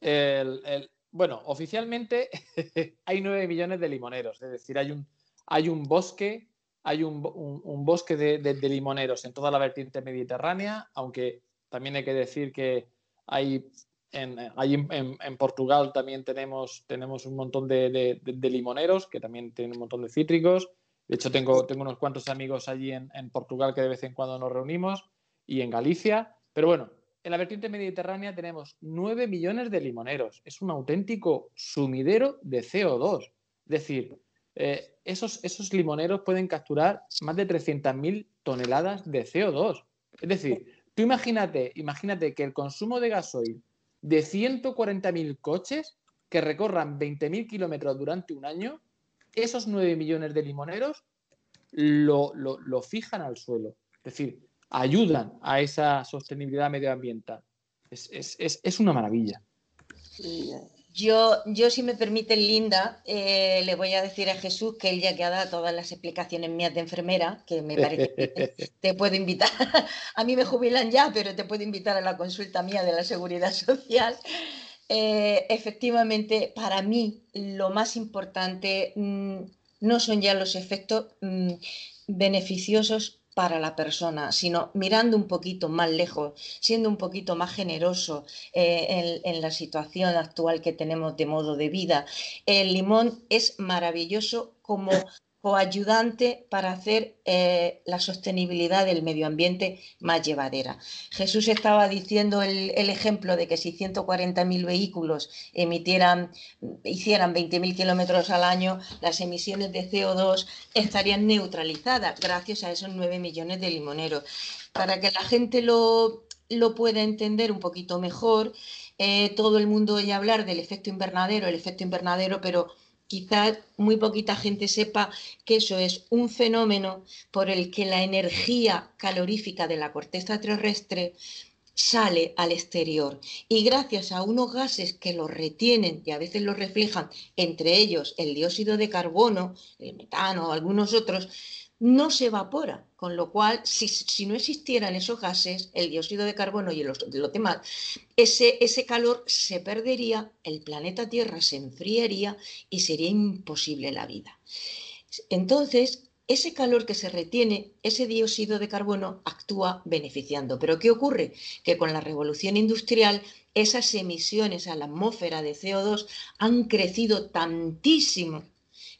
el, bueno, oficialmente *laughs* hay nueve millones de limoneros, es decir, hay un, hay un bosque, hay un, bosque de, limoneros en toda la vertiente mediterránea, aunque también hay que decir que hay en, en, Portugal también tenemos, tenemos un montón de, limoneros que también tienen un montón de cítricos. De hecho, tengo, tengo unos cuantos amigos allí en, Portugal que de vez en cuando nos reunimos y en Galicia. Pero bueno, en la vertiente mediterránea tenemos 9 millones de limoneros. Es un auténtico sumidero de CO2. Es decir, eh, esos, esos limoneros pueden capturar más de 300.000 toneladas de CO2. Es decir, tú imagínate, imagínate que el consumo de gasoil de 140.000 coches que recorran 20.000 kilómetros durante un año, esos 9 millones de limoneros lo, fijan al suelo. Es decir, ayudan a esa sostenibilidad medioambiental. Es, una maravilla. Yo, yo, si me permite, Linda, eh, le voy a decir a Jesús que él ya que ha dado todas las explicaciones mías de enfermera, que me parece que *laughs* te puedo invitar, a mí me jubilan ya, pero te puedo invitar a la consulta mía de la seguridad *laughs* social. Eh, efectivamente, para mí lo más importante mm, no son ya los efectos mm, beneficiosos para la persona, sino mirando un poquito más lejos, siendo un poquito más generoso eh, en, la situación actual que tenemos de modo de vida. El limón es maravilloso como coayudante para hacer eh, la sostenibilidad del medio ambiente más llevadera. Jesús estaba diciendo el, ejemplo de que si 140.000 vehículos emitieran, hicieran 20.000 kilómetros al año, las emisiones de CO2 estarían neutralizadas gracias a esos 9 millones de limoneros. Para que la gente lo, lo pueda entender un poquito mejor, eh, todo el mundo oye hablar del efecto invernadero, el efecto invernadero, pero quizás muy poquita gente sepa que eso es un fenómeno por el que la energía calorífica de la corteza terrestre sale al exterior. Y gracias a unos gases que lo retienen y a veces lo reflejan, entre ellos el dióxido de carbono, el metano, algunos otros, no se evapora, con lo cual, si, no existieran esos gases, el dióxido de carbono y los, lo demás, ese calor se perdería, el planeta Tierra se enfriaría y sería imposible la vida. Entonces, ese calor que se retiene, ese dióxido de carbono actúa beneficiando. Pero ¿qué ocurre? Que con la revolución industrial esas emisiones a la atmósfera de CO2 han crecido tantísimo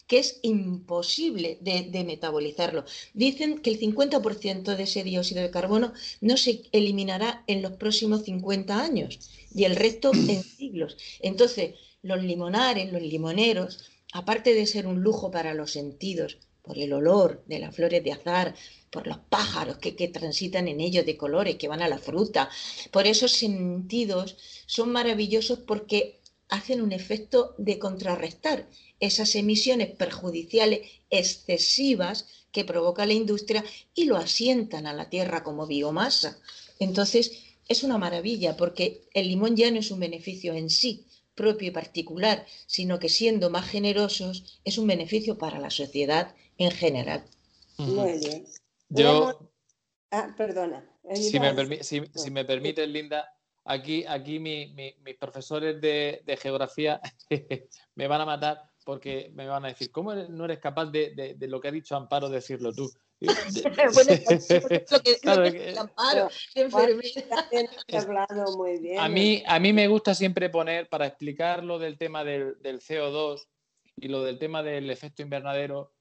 que es imposible de, metabolizarlo. Dicen que el 50% de ese dióxido de carbono no se eliminará en los próximos 50 años y el resto en siglos. Entonces, los limonares, los limoneros, aparte de ser un lujo para los sentidos, por el olor de las flores de azar, por los pájaros que, transitan en ellos de colores, que van a la fruta, por esos sentidos, son maravillosos porque hacen un efecto de contrarrestar esas emisiones perjudiciales excesivas que provoca la industria y lo asientan a la tierra como biomasa. Entonces, es una maravilla porque el limón ya no es un beneficio en sí, propio y particular, sino que siendo más generosos es un beneficio para la sociedad en general. Muy bien. Yo. Ah, perdona. Si me, si, me permites, Linda, aquí, aquí mis profesores de, geografía *laughs* me van a matar porque me van a decir, ¿cómo no eres capaz de, lo que ha dicho Amparo decirlo tú? *laughs* *laughs* A mí, a mí me gusta siempre poner, para explicar lo del tema del, CO2 y lo del tema del efecto invernadero,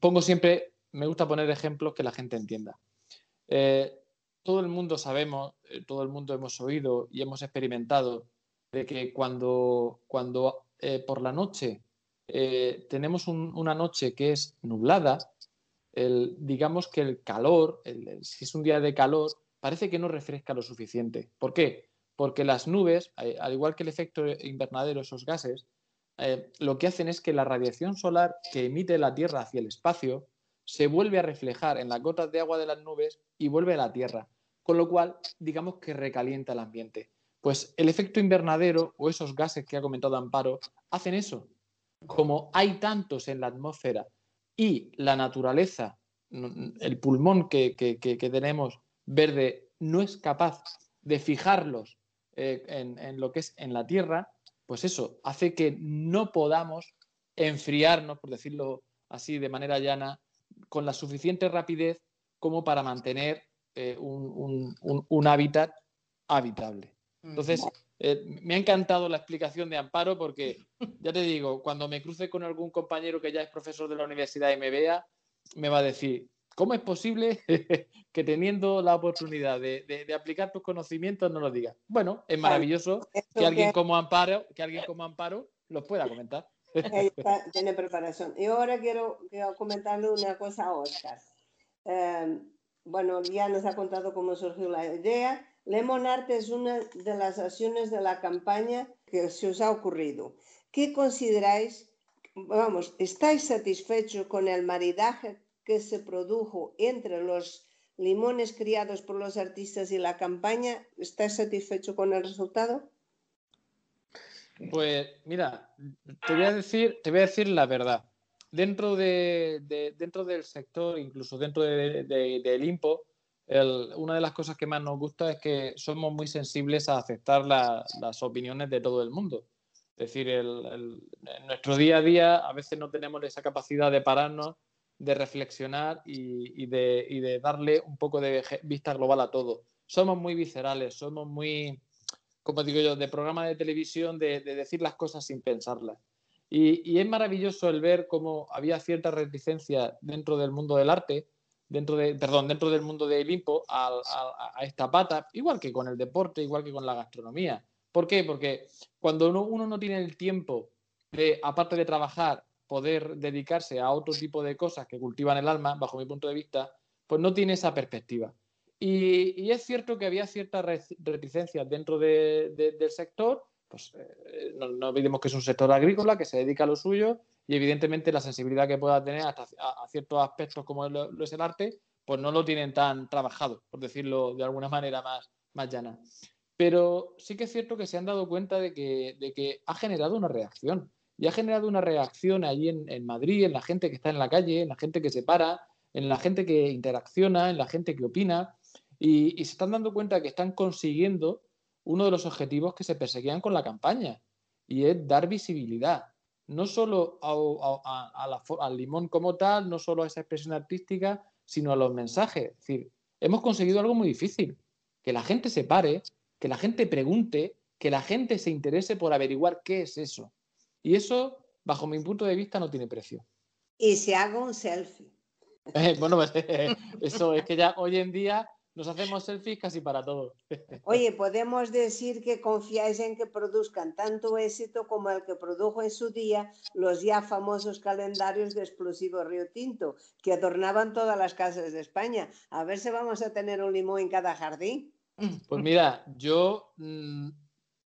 pongo siempre me gusta poner ejemplos que la gente entienda. Eh, todo el mundo sabemos, eh, todo el mundo hemos oído y hemos experimentado de que cuando, cuando eh, por la noche tenemos una noche que es nublada, digamos que el calor, si es un día de calor, parece que no refresca lo suficiente. ¿Por qué? Porque las nubes, al igual que el efecto invernadero, esos gases, lo que hacen es que la radiación solar que emite la Tierra hacia el espacio se vuelve a reflejar en las gotas de agua de las nubes y vuelve a la Tierra, con lo cual digamos que recalienta el ambiente. Pues el efecto invernadero o esos gases que ha comentado Amparo hacen eso. Como hay tantos en la atmósfera y la naturaleza, el pulmón que, tenemos verde, no es capaz de fijarlos eh, en, lo que es en la Tierra, pues eso hace que no podamos enfriarnos, por decirlo así de manera llana, con la suficiente rapidez como para mantener eh, un, hábitat habitable. Entonces, eh, me ha encantado la explicación de Amparo porque, ya te digo, cuando me cruce con algún compañero que ya es profesor de la universidad y me vea, me va a decir, ¿cómo es posible *laughs* que teniendo la oportunidad de, aplicar tus conocimientos no lo digas? Bueno, es maravilloso que alguien como Amparo, que alguien como Amparo los pueda comentar *laughs* tiene preparación. Y ahora quiero, comentarle una cosa a Oscar. Em, bueno, ya nos ha contado cómo surgió la idea. Lemon Art es una de las acciones de la campaña que se os ha ocurrido. ¿Qué consideráis? Vamos, ¿estáis satisfechos con el maridaje que se produjo entre los limones criados por los artistas y la campaña? ¿Estáis satisfecho con el resultado? Pues mira, te voy a decir, te voy a decir la verdad. Dentro, de, dentro del sector, incluso dentro del IMPO, una de las cosas que más nos gusta es que somos muy sensibles a aceptar las opiniones de todo el mundo. Es decir, en nuestro día a día a veces no tenemos esa capacidad de pararnos, de reflexionar y, de, y darle un poco de vista global a todo. Somos muy viscerales, somos muy, como digo yo, de programa de televisión, de, decir las cosas sin pensarlas. Y, es maravilloso el ver cómo había cierta reticencia dentro del mundo del arte, dentro de, perdón, dentro del mundo del limpo a, esta pata, igual que con el deporte, igual que con la gastronomía. ¿Por qué? Porque cuando uno, no tiene el tiempo de, aparte de trabajar, poder dedicarse a otro tipo de cosas que cultivan el alma, bajo mi punto de vista, pues no tiene esa perspectiva. Y, es cierto que había ciertas reticencias dentro del sector, pues eh, no, olvidemos que es un sector agrícola que se dedica a lo suyo y evidentemente la sensibilidad que pueda tener hasta a, ciertos aspectos como lo, es el arte, pues no lo tienen tan trabajado, por decirlo de alguna manera más, más llana. Pero sí que es cierto que se han dado cuenta de que, de que ha generado una reacción. Y ha generado una reacción allí en, en Madrid, en la gente que está en la calle, en la gente que se para, en la gente que interacciona, en la gente que opina. Y, se están dando cuenta que están consiguiendo uno de los objetivos que se perseguían con la campaña, y es dar visibilidad, no solo al limón como tal, no solo a esa expresión artística, sino a los mensajes. Es decir, hemos conseguido algo muy difícil, que la gente se pare, que la gente pregunte, que la gente se interese por averiguar qué es eso. Y eso bajo mi punto de vista, no tiene precio. Y se haga un selfie. *laughs* Eh, bueno, pues, *laughs* eso es que ya hoy en día nos hacemos selfies casi para todo. *laughs* Oye, podemos decir que confiáis en que produzcan tanto éxito como el que produjo en su día los ya famosos calendarios de explosivo Río Tinto, que adornaban todas las casas de España. A ver si vamos a tener un limón en cada jardín. Pues mira, yo mm,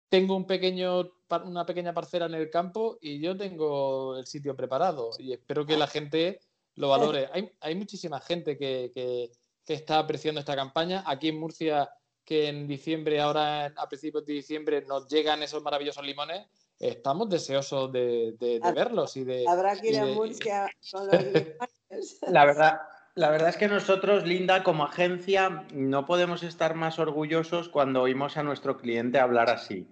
tengo un pequeño, una pequeña parcela en el campo y yo tengo el sitio preparado y espero que la gente lo valore. Hay, hay muchísima gente que, que que está apreciando esta campaña. Aquí en Murcia, que en diciembre, ahora a principios de diciembre, nos llegan esos maravillosos limones, estamos deseosos de, verlos y de... Habrá que ir a Murcia *laughs* con los limones. La verdad, la verdad es que nosotros, Linda, como agencia, no podemos estar más orgullosos cuando oímos a nuestro cliente hablar así.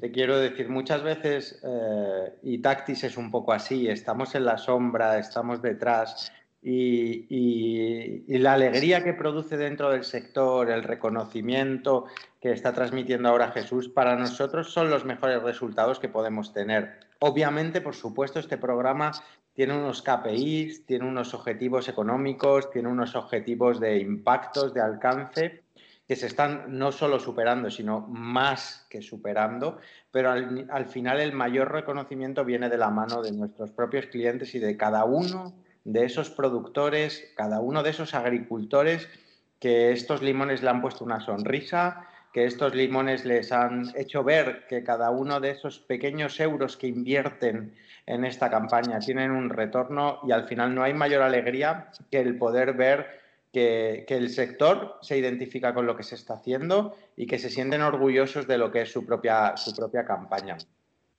Te quiero decir, muchas veces, eh, y Tactis es un poco así, estamos en la sombra, estamos detrás, y, la alegría que produce dentro del sector, el reconocimiento que está transmitiendo ahora Jesús, para nosotros son los mejores resultados que podemos tener. Obviamente, por supuesto, este programa tiene unos KPIs, tiene unos objetivos económicos, tiene unos objetivos de impactos, de alcance, que se están no solo superando, sino más que superando, pero al, al final el mayor reconocimiento viene de la mano de nuestros propios clientes y de cada uno de esos productores, cada uno de esos agricultores que estos limones le han puesto una sonrisa, que estos limones les han hecho ver que cada uno de esos pequeños euros que invierten en esta campaña tienen un retorno y al final no hay mayor alegría que el poder ver que, que, el sector se identifica con lo que se está haciendo y que se sienten orgullosos de lo que es su propia, su propia campaña.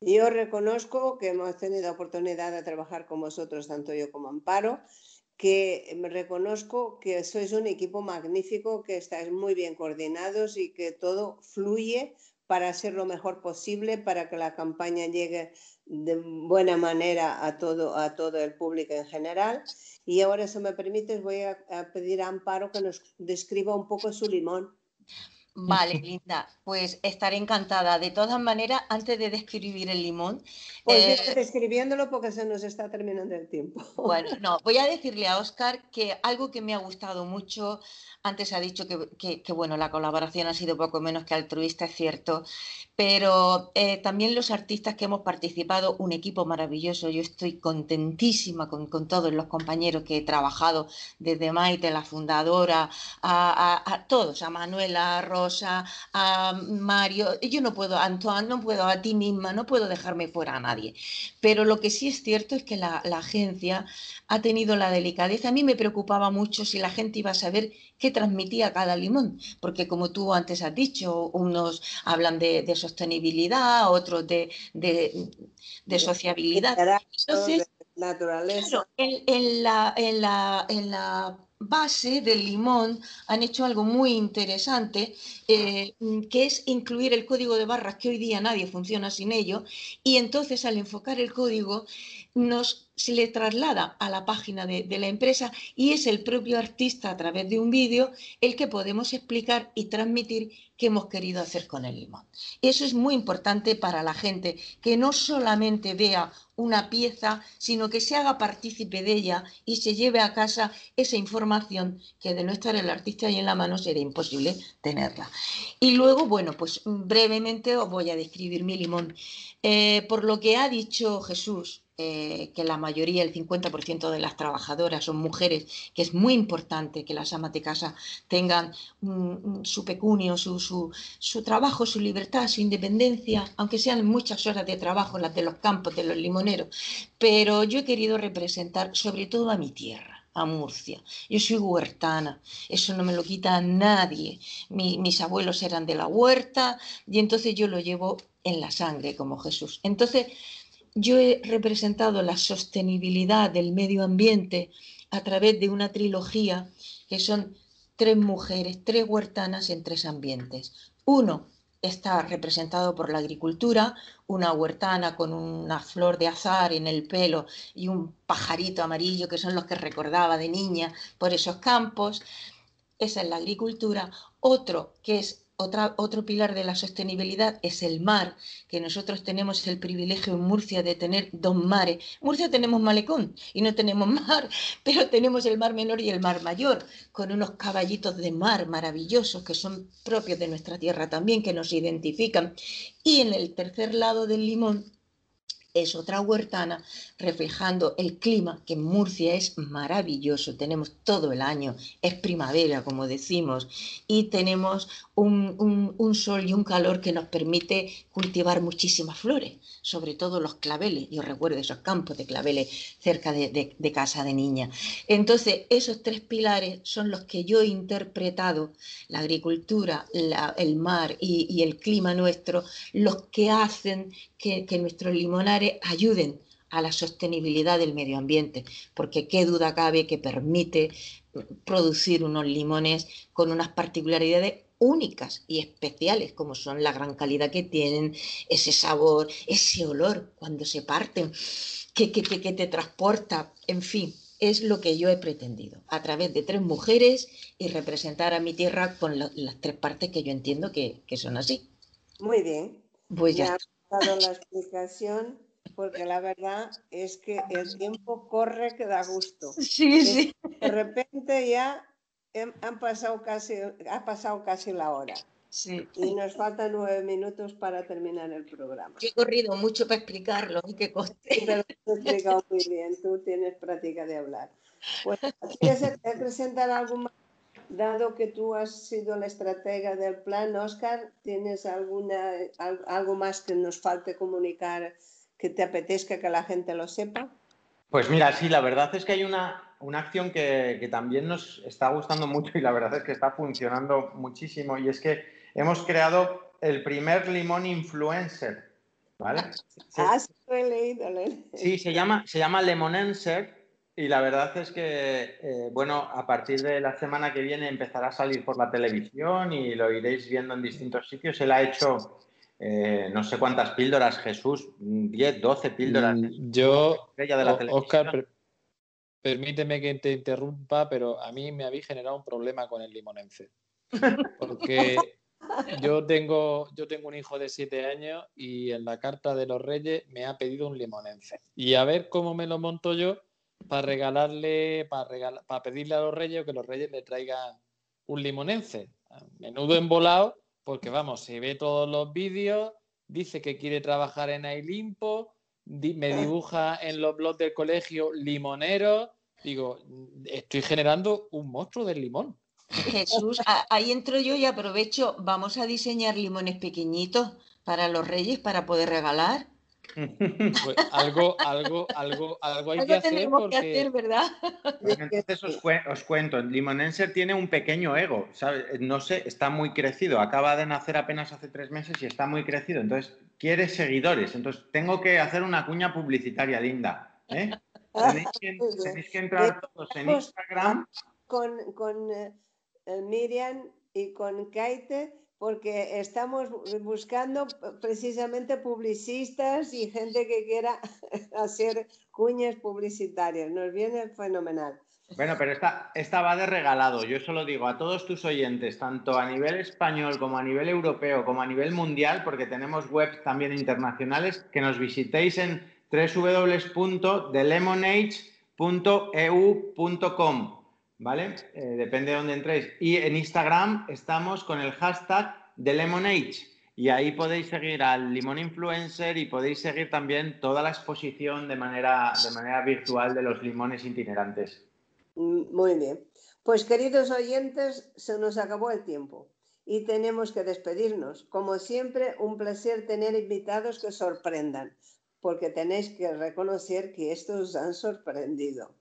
Yo reconozco que hemos tenido oportunidad de trabajar con vosotros, tanto yo como Amparo, que reconozco que sois un equipo magnífico, que estáis muy bien coordinados y que todo fluye para ser lo mejor posible, para que la campaña llegue de buena manera a todo, a todo el público en general. Y ahora, si me permites, voy a, a pedir a Amparo que nos describa un poco su limón. Vale, *laughs* Linda, pues estaré encantada. De todas maneras, antes de describir el limón. Pues eh, describiéndolo porque se nos está terminando el tiempo. Bueno, *laughs* no, voy a decirle a Oscar que algo que me ha gustado mucho, antes ha dicho que, bueno, la colaboración ha sido poco menos que altruista, es cierto, pero eh, también los artistas que hemos participado, un equipo maravilloso. Yo estoy contentísima con, todos los compañeros que he trabajado, desde Maite, la fundadora, a, todos, a Manuela, a a Mario, yo no puedo, Antoine, no puedo, a ti misma, no puedo dejarme fuera a nadie. Pero lo que sí es cierto es que la, agencia ha tenido la delicadeza. A mí me preocupaba mucho si la gente iba a saber qué transmitía cada limón, porque como tú antes has dicho, unos hablan de, sostenibilidad, otros de, de, sociabilidad. Entonces, naturaleza. en, la, en, la, en la base del limón han hecho algo muy interesante, eh, que es incluir el código de barras, que hoy día nadie funciona sin ello, y entonces al enfocar el código nos se le traslada a la página de, la empresa y es el propio artista a través de un vídeo el que podemos explicar y transmitir qué hemos querido hacer con el limón. Eso es muy importante para la gente, que no solamente vea una pieza, sino que se haga partícipe de ella y se lleve a casa esa información que de no estar el artista ahí en la mano sería imposible tenerla. Y luego, bueno, pues brevemente os voy a describir mi limón. Eh, por lo que ha dicho Jesús, eh, que la mayoría, el 50% de las trabajadoras son mujeres, que es muy importante que las amas de casa tengan su pecunio, su, su, trabajo, su libertad, su independencia, aunque sean muchas horas de trabajo las de los campos, de los limoneros. Pero yo he querido representar sobre todo a mi tierra a Murcia. Yo soy huertana, eso no me lo quita nadie. mis abuelos eran de la huerta y entonces yo lo llevo en la sangre como Jesús. Entonces, yo he representado la sostenibilidad del medio ambiente a través de una trilogía que son tres mujeres, tres huertanas en tres ambientes. Uno está representado por la agricultura, una huertana con una flor de azar en el pelo y un pajarito amarillo que son los que recordaba de niña por esos campos. Esa es la agricultura. Otro que es otra, otro pilar de la sostenibilidad es el mar, que nosotros tenemos el privilegio en Murcia de tener dos mares. Murcia tenemos malecón y no tenemos *laughs* mar, pero tenemos el mar menor y el mar mayor, con unos caballitos de mar maravillosos que son propios de nuestra tierra también, que nos identifican. Y en el tercer lado del limón es otra huertana reflejando el clima, que en Murcia es maravilloso, tenemos todo el año, es primavera, como decimos, y tenemos un, sol y un calor que nos permite cultivar muchísimas flores, sobre todo los claveles, yo recuerdo esos campos de claveles cerca de, casa de niña. Entonces, esos tres pilares son los que yo he interpretado, la agricultura, el mar y, el clima nuestro, los que hacen que, que nuestros ayuden a la sostenibilidad del medio ambiente, porque qué duda cabe que permite producir unos limones con unas particularidades únicas y especiales, como son la gran calidad que tienen, ese sabor, ese olor cuando se parten, que, que, que, te transporta, en fin, es lo que yo he pretendido, a través de tres mujeres y representar a mi tierra con las tres partes que yo entiendo que, son así. Muy bien. Pues ya. Me ha dado la explicación porque la verdad es que el tiempo corre que da gusto. Sí, sí. De repente ya han pasado casi, ha pasado casi la hora. Sí. Y nos faltan nueve minutos para terminar el programa. Yo he corrido mucho para explicarlo y que coste. Pero lo has explicado muy bien, tú tienes práctica de hablar. Pues, ¿Quieres presentar algo más? Dado que tú has sido la estratega del plan, Oscar, ¿tienes alguna, algo más que nos falte comunicar que te apetezca que la gente lo sepa? Pues mira, sí, la verdad es que hay una, acción que, también nos está gustando mucho y la verdad es que está funcionando muchísimo y es que hemos creado el primer limón influencer. ¿Vale? Ah, sí, he leído, Sí, se llama, se llama Lemonenser y la verdad es que, eh, bueno, a partir de la semana que viene empezará a salir por la televisión y lo iréis viendo en distintos sitios. Él ha hecho eh, no sé cuántas píldoras, Jesús, 10, 12 píldoras. Mm, yo, Oscar, permíteme que te interrumpa, pero a mí me había generado un problema con el limonense. Porque *laughs* yo tengo, yo tengo un hijo de 7 años y en la carta de los reyes me ha pedido un limonense. Y a ver cómo me lo monto yo para regalarle, para, para pedirle a los reyes que los reyes le traigan un limonense. Menudo embolado porque vamos, se ve todos los vídeos, dice que quiere trabajar en Ailimpo, me dibuja en los blogs del colegio limonero, digo, estoy generando un monstruo del limón. Jesús, ahí entro yo y aprovecho, vamos a diseñar limones pequeñitos para los reyes para poder regalar. *laughs* Pues algo, algo, algo, algo hay que hacer. que hacer, ¿verdad? *laughs* Entonces os, cuento, Limonenser tiene un pequeño ego, No sé, está muy crecido. Acaba de nacer apenas hace tres meses y está muy crecido. Entonces, quiere seguidores. Entonces, tengo que hacer una cuña publicitaria linda. ¿eh? *laughs* Tenéis, que, entrar todos en Instagram. Con, con eh, Miriam y con Kaite porque estamos buscando precisamente publicistas y gente que quiera *laughs* hacer cuñas publicitarias. Nos viene fenomenal. Bueno, pero esta, esta va de regalado. Yo solo digo a todos tus oyentes, tanto a nivel español como a nivel europeo, como a nivel mundial, porque tenemos webs también internacionales, que nos visitéis en www.thelemonage.eu.com ¿vale? Eh, depende de dónde entréis. Y en Instagram estamos con el hashtag de Lemonage. Y ahí podéis seguir al Limón Influencer y podéis seguir también toda la exposición de manera, de manera virtual de los limones itinerantes. Mm, muy bien. Pues queridos oyentes, se nos acabó el tiempo y tenemos que despedirnos. Como siempre, un placer tener invitados que sorprendan, porque tenéis que reconocer que estos han sorprendido.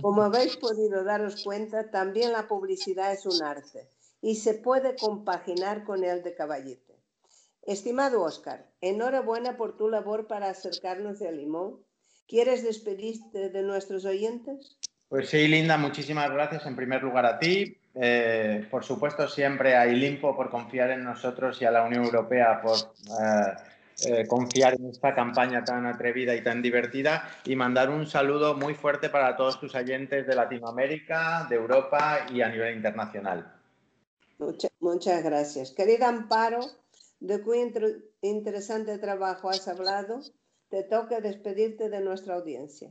Como habéis podido daros cuenta, también la publicidad es un arte y se puede compaginar con el de caballete. Estimado Oscar, enhorabuena por tu labor para acercarnos de Limón. ¿Quieres despedirte de nuestros oyentes? Pues sí, Linda, muchísimas gracias en primer lugar a ti. Eh, por supuesto, siempre a Ilimpo por confiar en nosotros y a la Unión Europea por eh, eh, confiar en esta campaña tan atrevida y tan divertida y mandar un saludo muy fuerte para todos tus oyentes de Latinoamérica, de Europa y a nivel internacional. muchas gracias. Querida Amparo, de cuyo interesante trabajo has hablado, te toca despedirte de nuestra audiencia.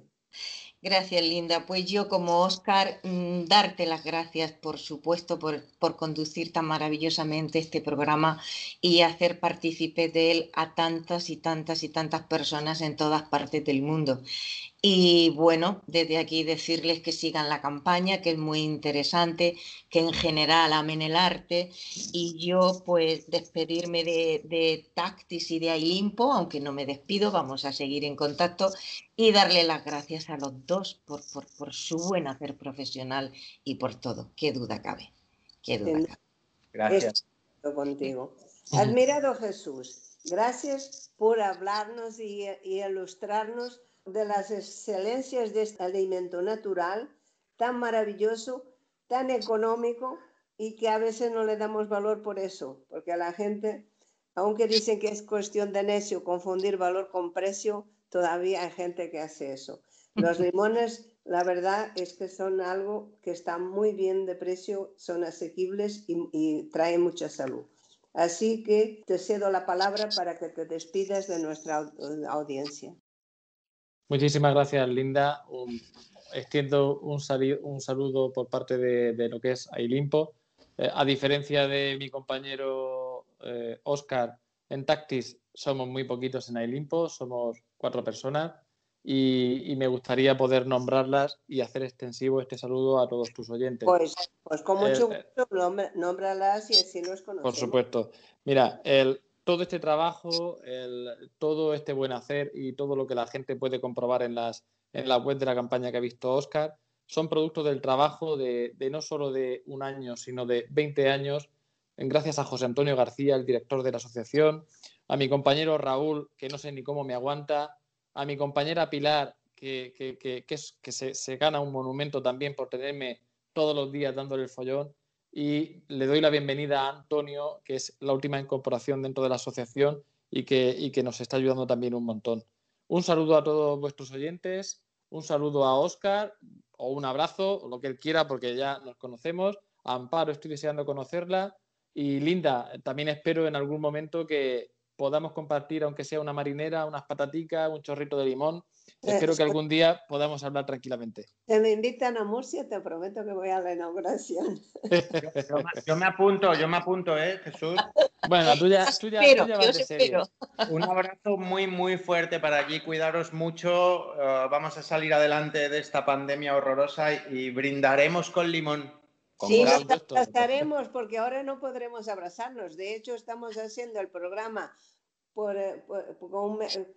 Gracias, Linda. Pues yo como Oscar, mm, darte las gracias, por supuesto, por, por, conducir tan maravillosamente este programa y hacer partícipe de él a tantas y tantas y tantas personas en todas partes del mundo. Y bueno, desde aquí decirles que sigan la campaña, que es muy interesante, que en general amen el arte. Y yo pues despedirme de, de Tactis y de Ailimpo, aunque no me despido, vamos a seguir en contacto y darle las gracias a los dos por, por, por su buen hacer profesional y por todo. Qué duda cabe. Qué duda cabe. Gracias. contigo. Admirado Jesús, gracias por hablarnos y, y ilustrarnos de las excelencias de este alimento natural tan maravilloso, tan económico y que a veces no le damos valor por eso, porque a la gente, aunque dicen que es cuestión de necio confundir valor con precio, todavía hay gente que hace eso. Los limones, la verdad es que son algo que está muy bien de precio, son asequibles y, y traen mucha salud. Así que te cedo la palabra para que te despidas de nuestra audiencia. Muchísimas gracias, Linda. extiendo un, un, saludo por parte de, lo que es Ailimpo. Eh, a diferencia de mi compañero eh, Oscar, en Tactis somos muy poquitos en Ailimpo, somos cuatro personas y, me gustaría poder nombrarlas y hacer extensivo este saludo a todos tus oyentes. Pues, pues con mucho eh, gusto, nómbralas y así nos conocemos. Por supuesto. Mira, el, todo este trabajo, todo este buen hacer y todo lo que la gente puede comprobar en, las, en la web de la campaña que ha visto Oscar, son productos del trabajo de, no solo de un año, sino de 20 años, gracias a José Antonio García, el director de la asociación, a mi compañero Raúl, que no sé ni cómo me aguanta, a mi compañera Pilar, que, que, se, se, gana un monumento también por tenerme todos los días dándole el follón, y le doy la bienvenida a Antonio, que es la última incorporación dentro de la asociación y que, que nos está ayudando también un montón. Un saludo a todos vuestros oyentes, un saludo a Oscar o un abrazo, o lo que él quiera, porque ya nos conocemos. Amparo estoy deseando conocerla. Y Linda, también espero en algún momento que podamos compartir, aunque sea una marinera, unas pataticas, un chorrito de limón Espero que algún día podamos hablar tranquilamente. Te me invitan a Murcia, te prometo que voy a la inauguración. Yo, me apunto, yo me apunto, ¿eh, Jesús? Bueno, tú ya, tú ya, vas de serio. Un abrazo muy, muy fuerte para allí. Cuidaros mucho. Eh, vamos a salir adelante de esta pandemia horrorosa y, brindaremos con limón. Sí, nos abrazaremos porque ahora no podremos abrazarnos. De hecho, estamos haciendo el programa por, eh,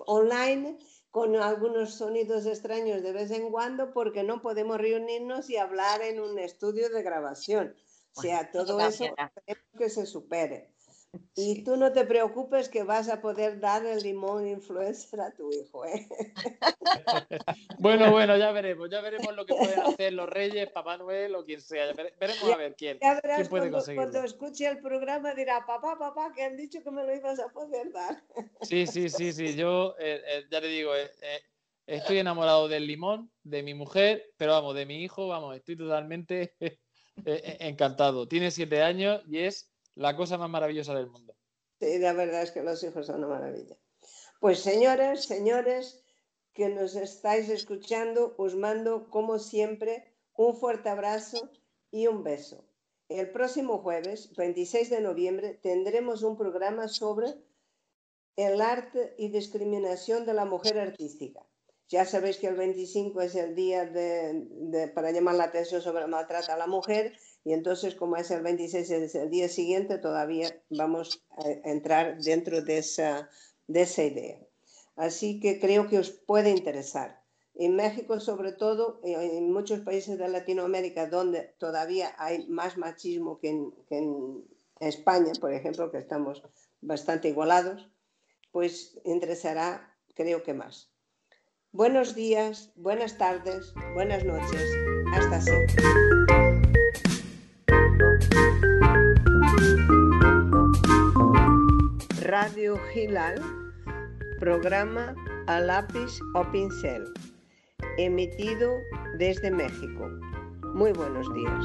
online con algunos sonidos extraños de vez en cuando porque no podemos reunirnos y hablar en un estudio de grabación. O sea, todo eso que se supere. Y tú no te preocupes que vas a poder dar el limón influencer a tu hijo. ¿eh? *laughs* bueno, bueno, ya veremos, ya veremos lo que pueden hacer los reyes, Papá Noel o quien sea. veremos a ver quién, ya verás puede cuando, Cuando escuche el programa dirá, papá, papá, que han dicho que me lo ibas a poder dar. sí, sí, sí, sí. Yo eh, eh, ya le digo, estoy enamorado del limón, de mi mujer, pero vamos, de mi hijo, vamos, estoy totalmente *laughs* encantado. Tiene siete años y es la cosa más maravillosa del mundo. Sí, la verdad es que los hijos son una maravilla. Pues señores, señores que nos estáis escuchando, os mando como siempre un fuerte abrazo y un beso. El próximo jueves, 26 de noviembre, tendremos un programa sobre el arte y discriminación de la mujer artística. Ya sabéis que el 25 es el día para llamar la atención sobre el maltrato a la mujer y entonces como es el 26, es el día siguiente, todavía vamos a entrar dentro de esa, de esa idea. Así que creo que os puede interesar. En México, sobre todo, en muchos países de Latinoamérica donde todavía hay más machismo que en, que en España, por ejemplo, que estamos bastante igualados, pues interesará, creo que más. Buenos días, buenas tardes, buenas noches. Hasta siempre. Radio Gilal, programa a lápiz o pincel, emitido desde México. Muy buenos días.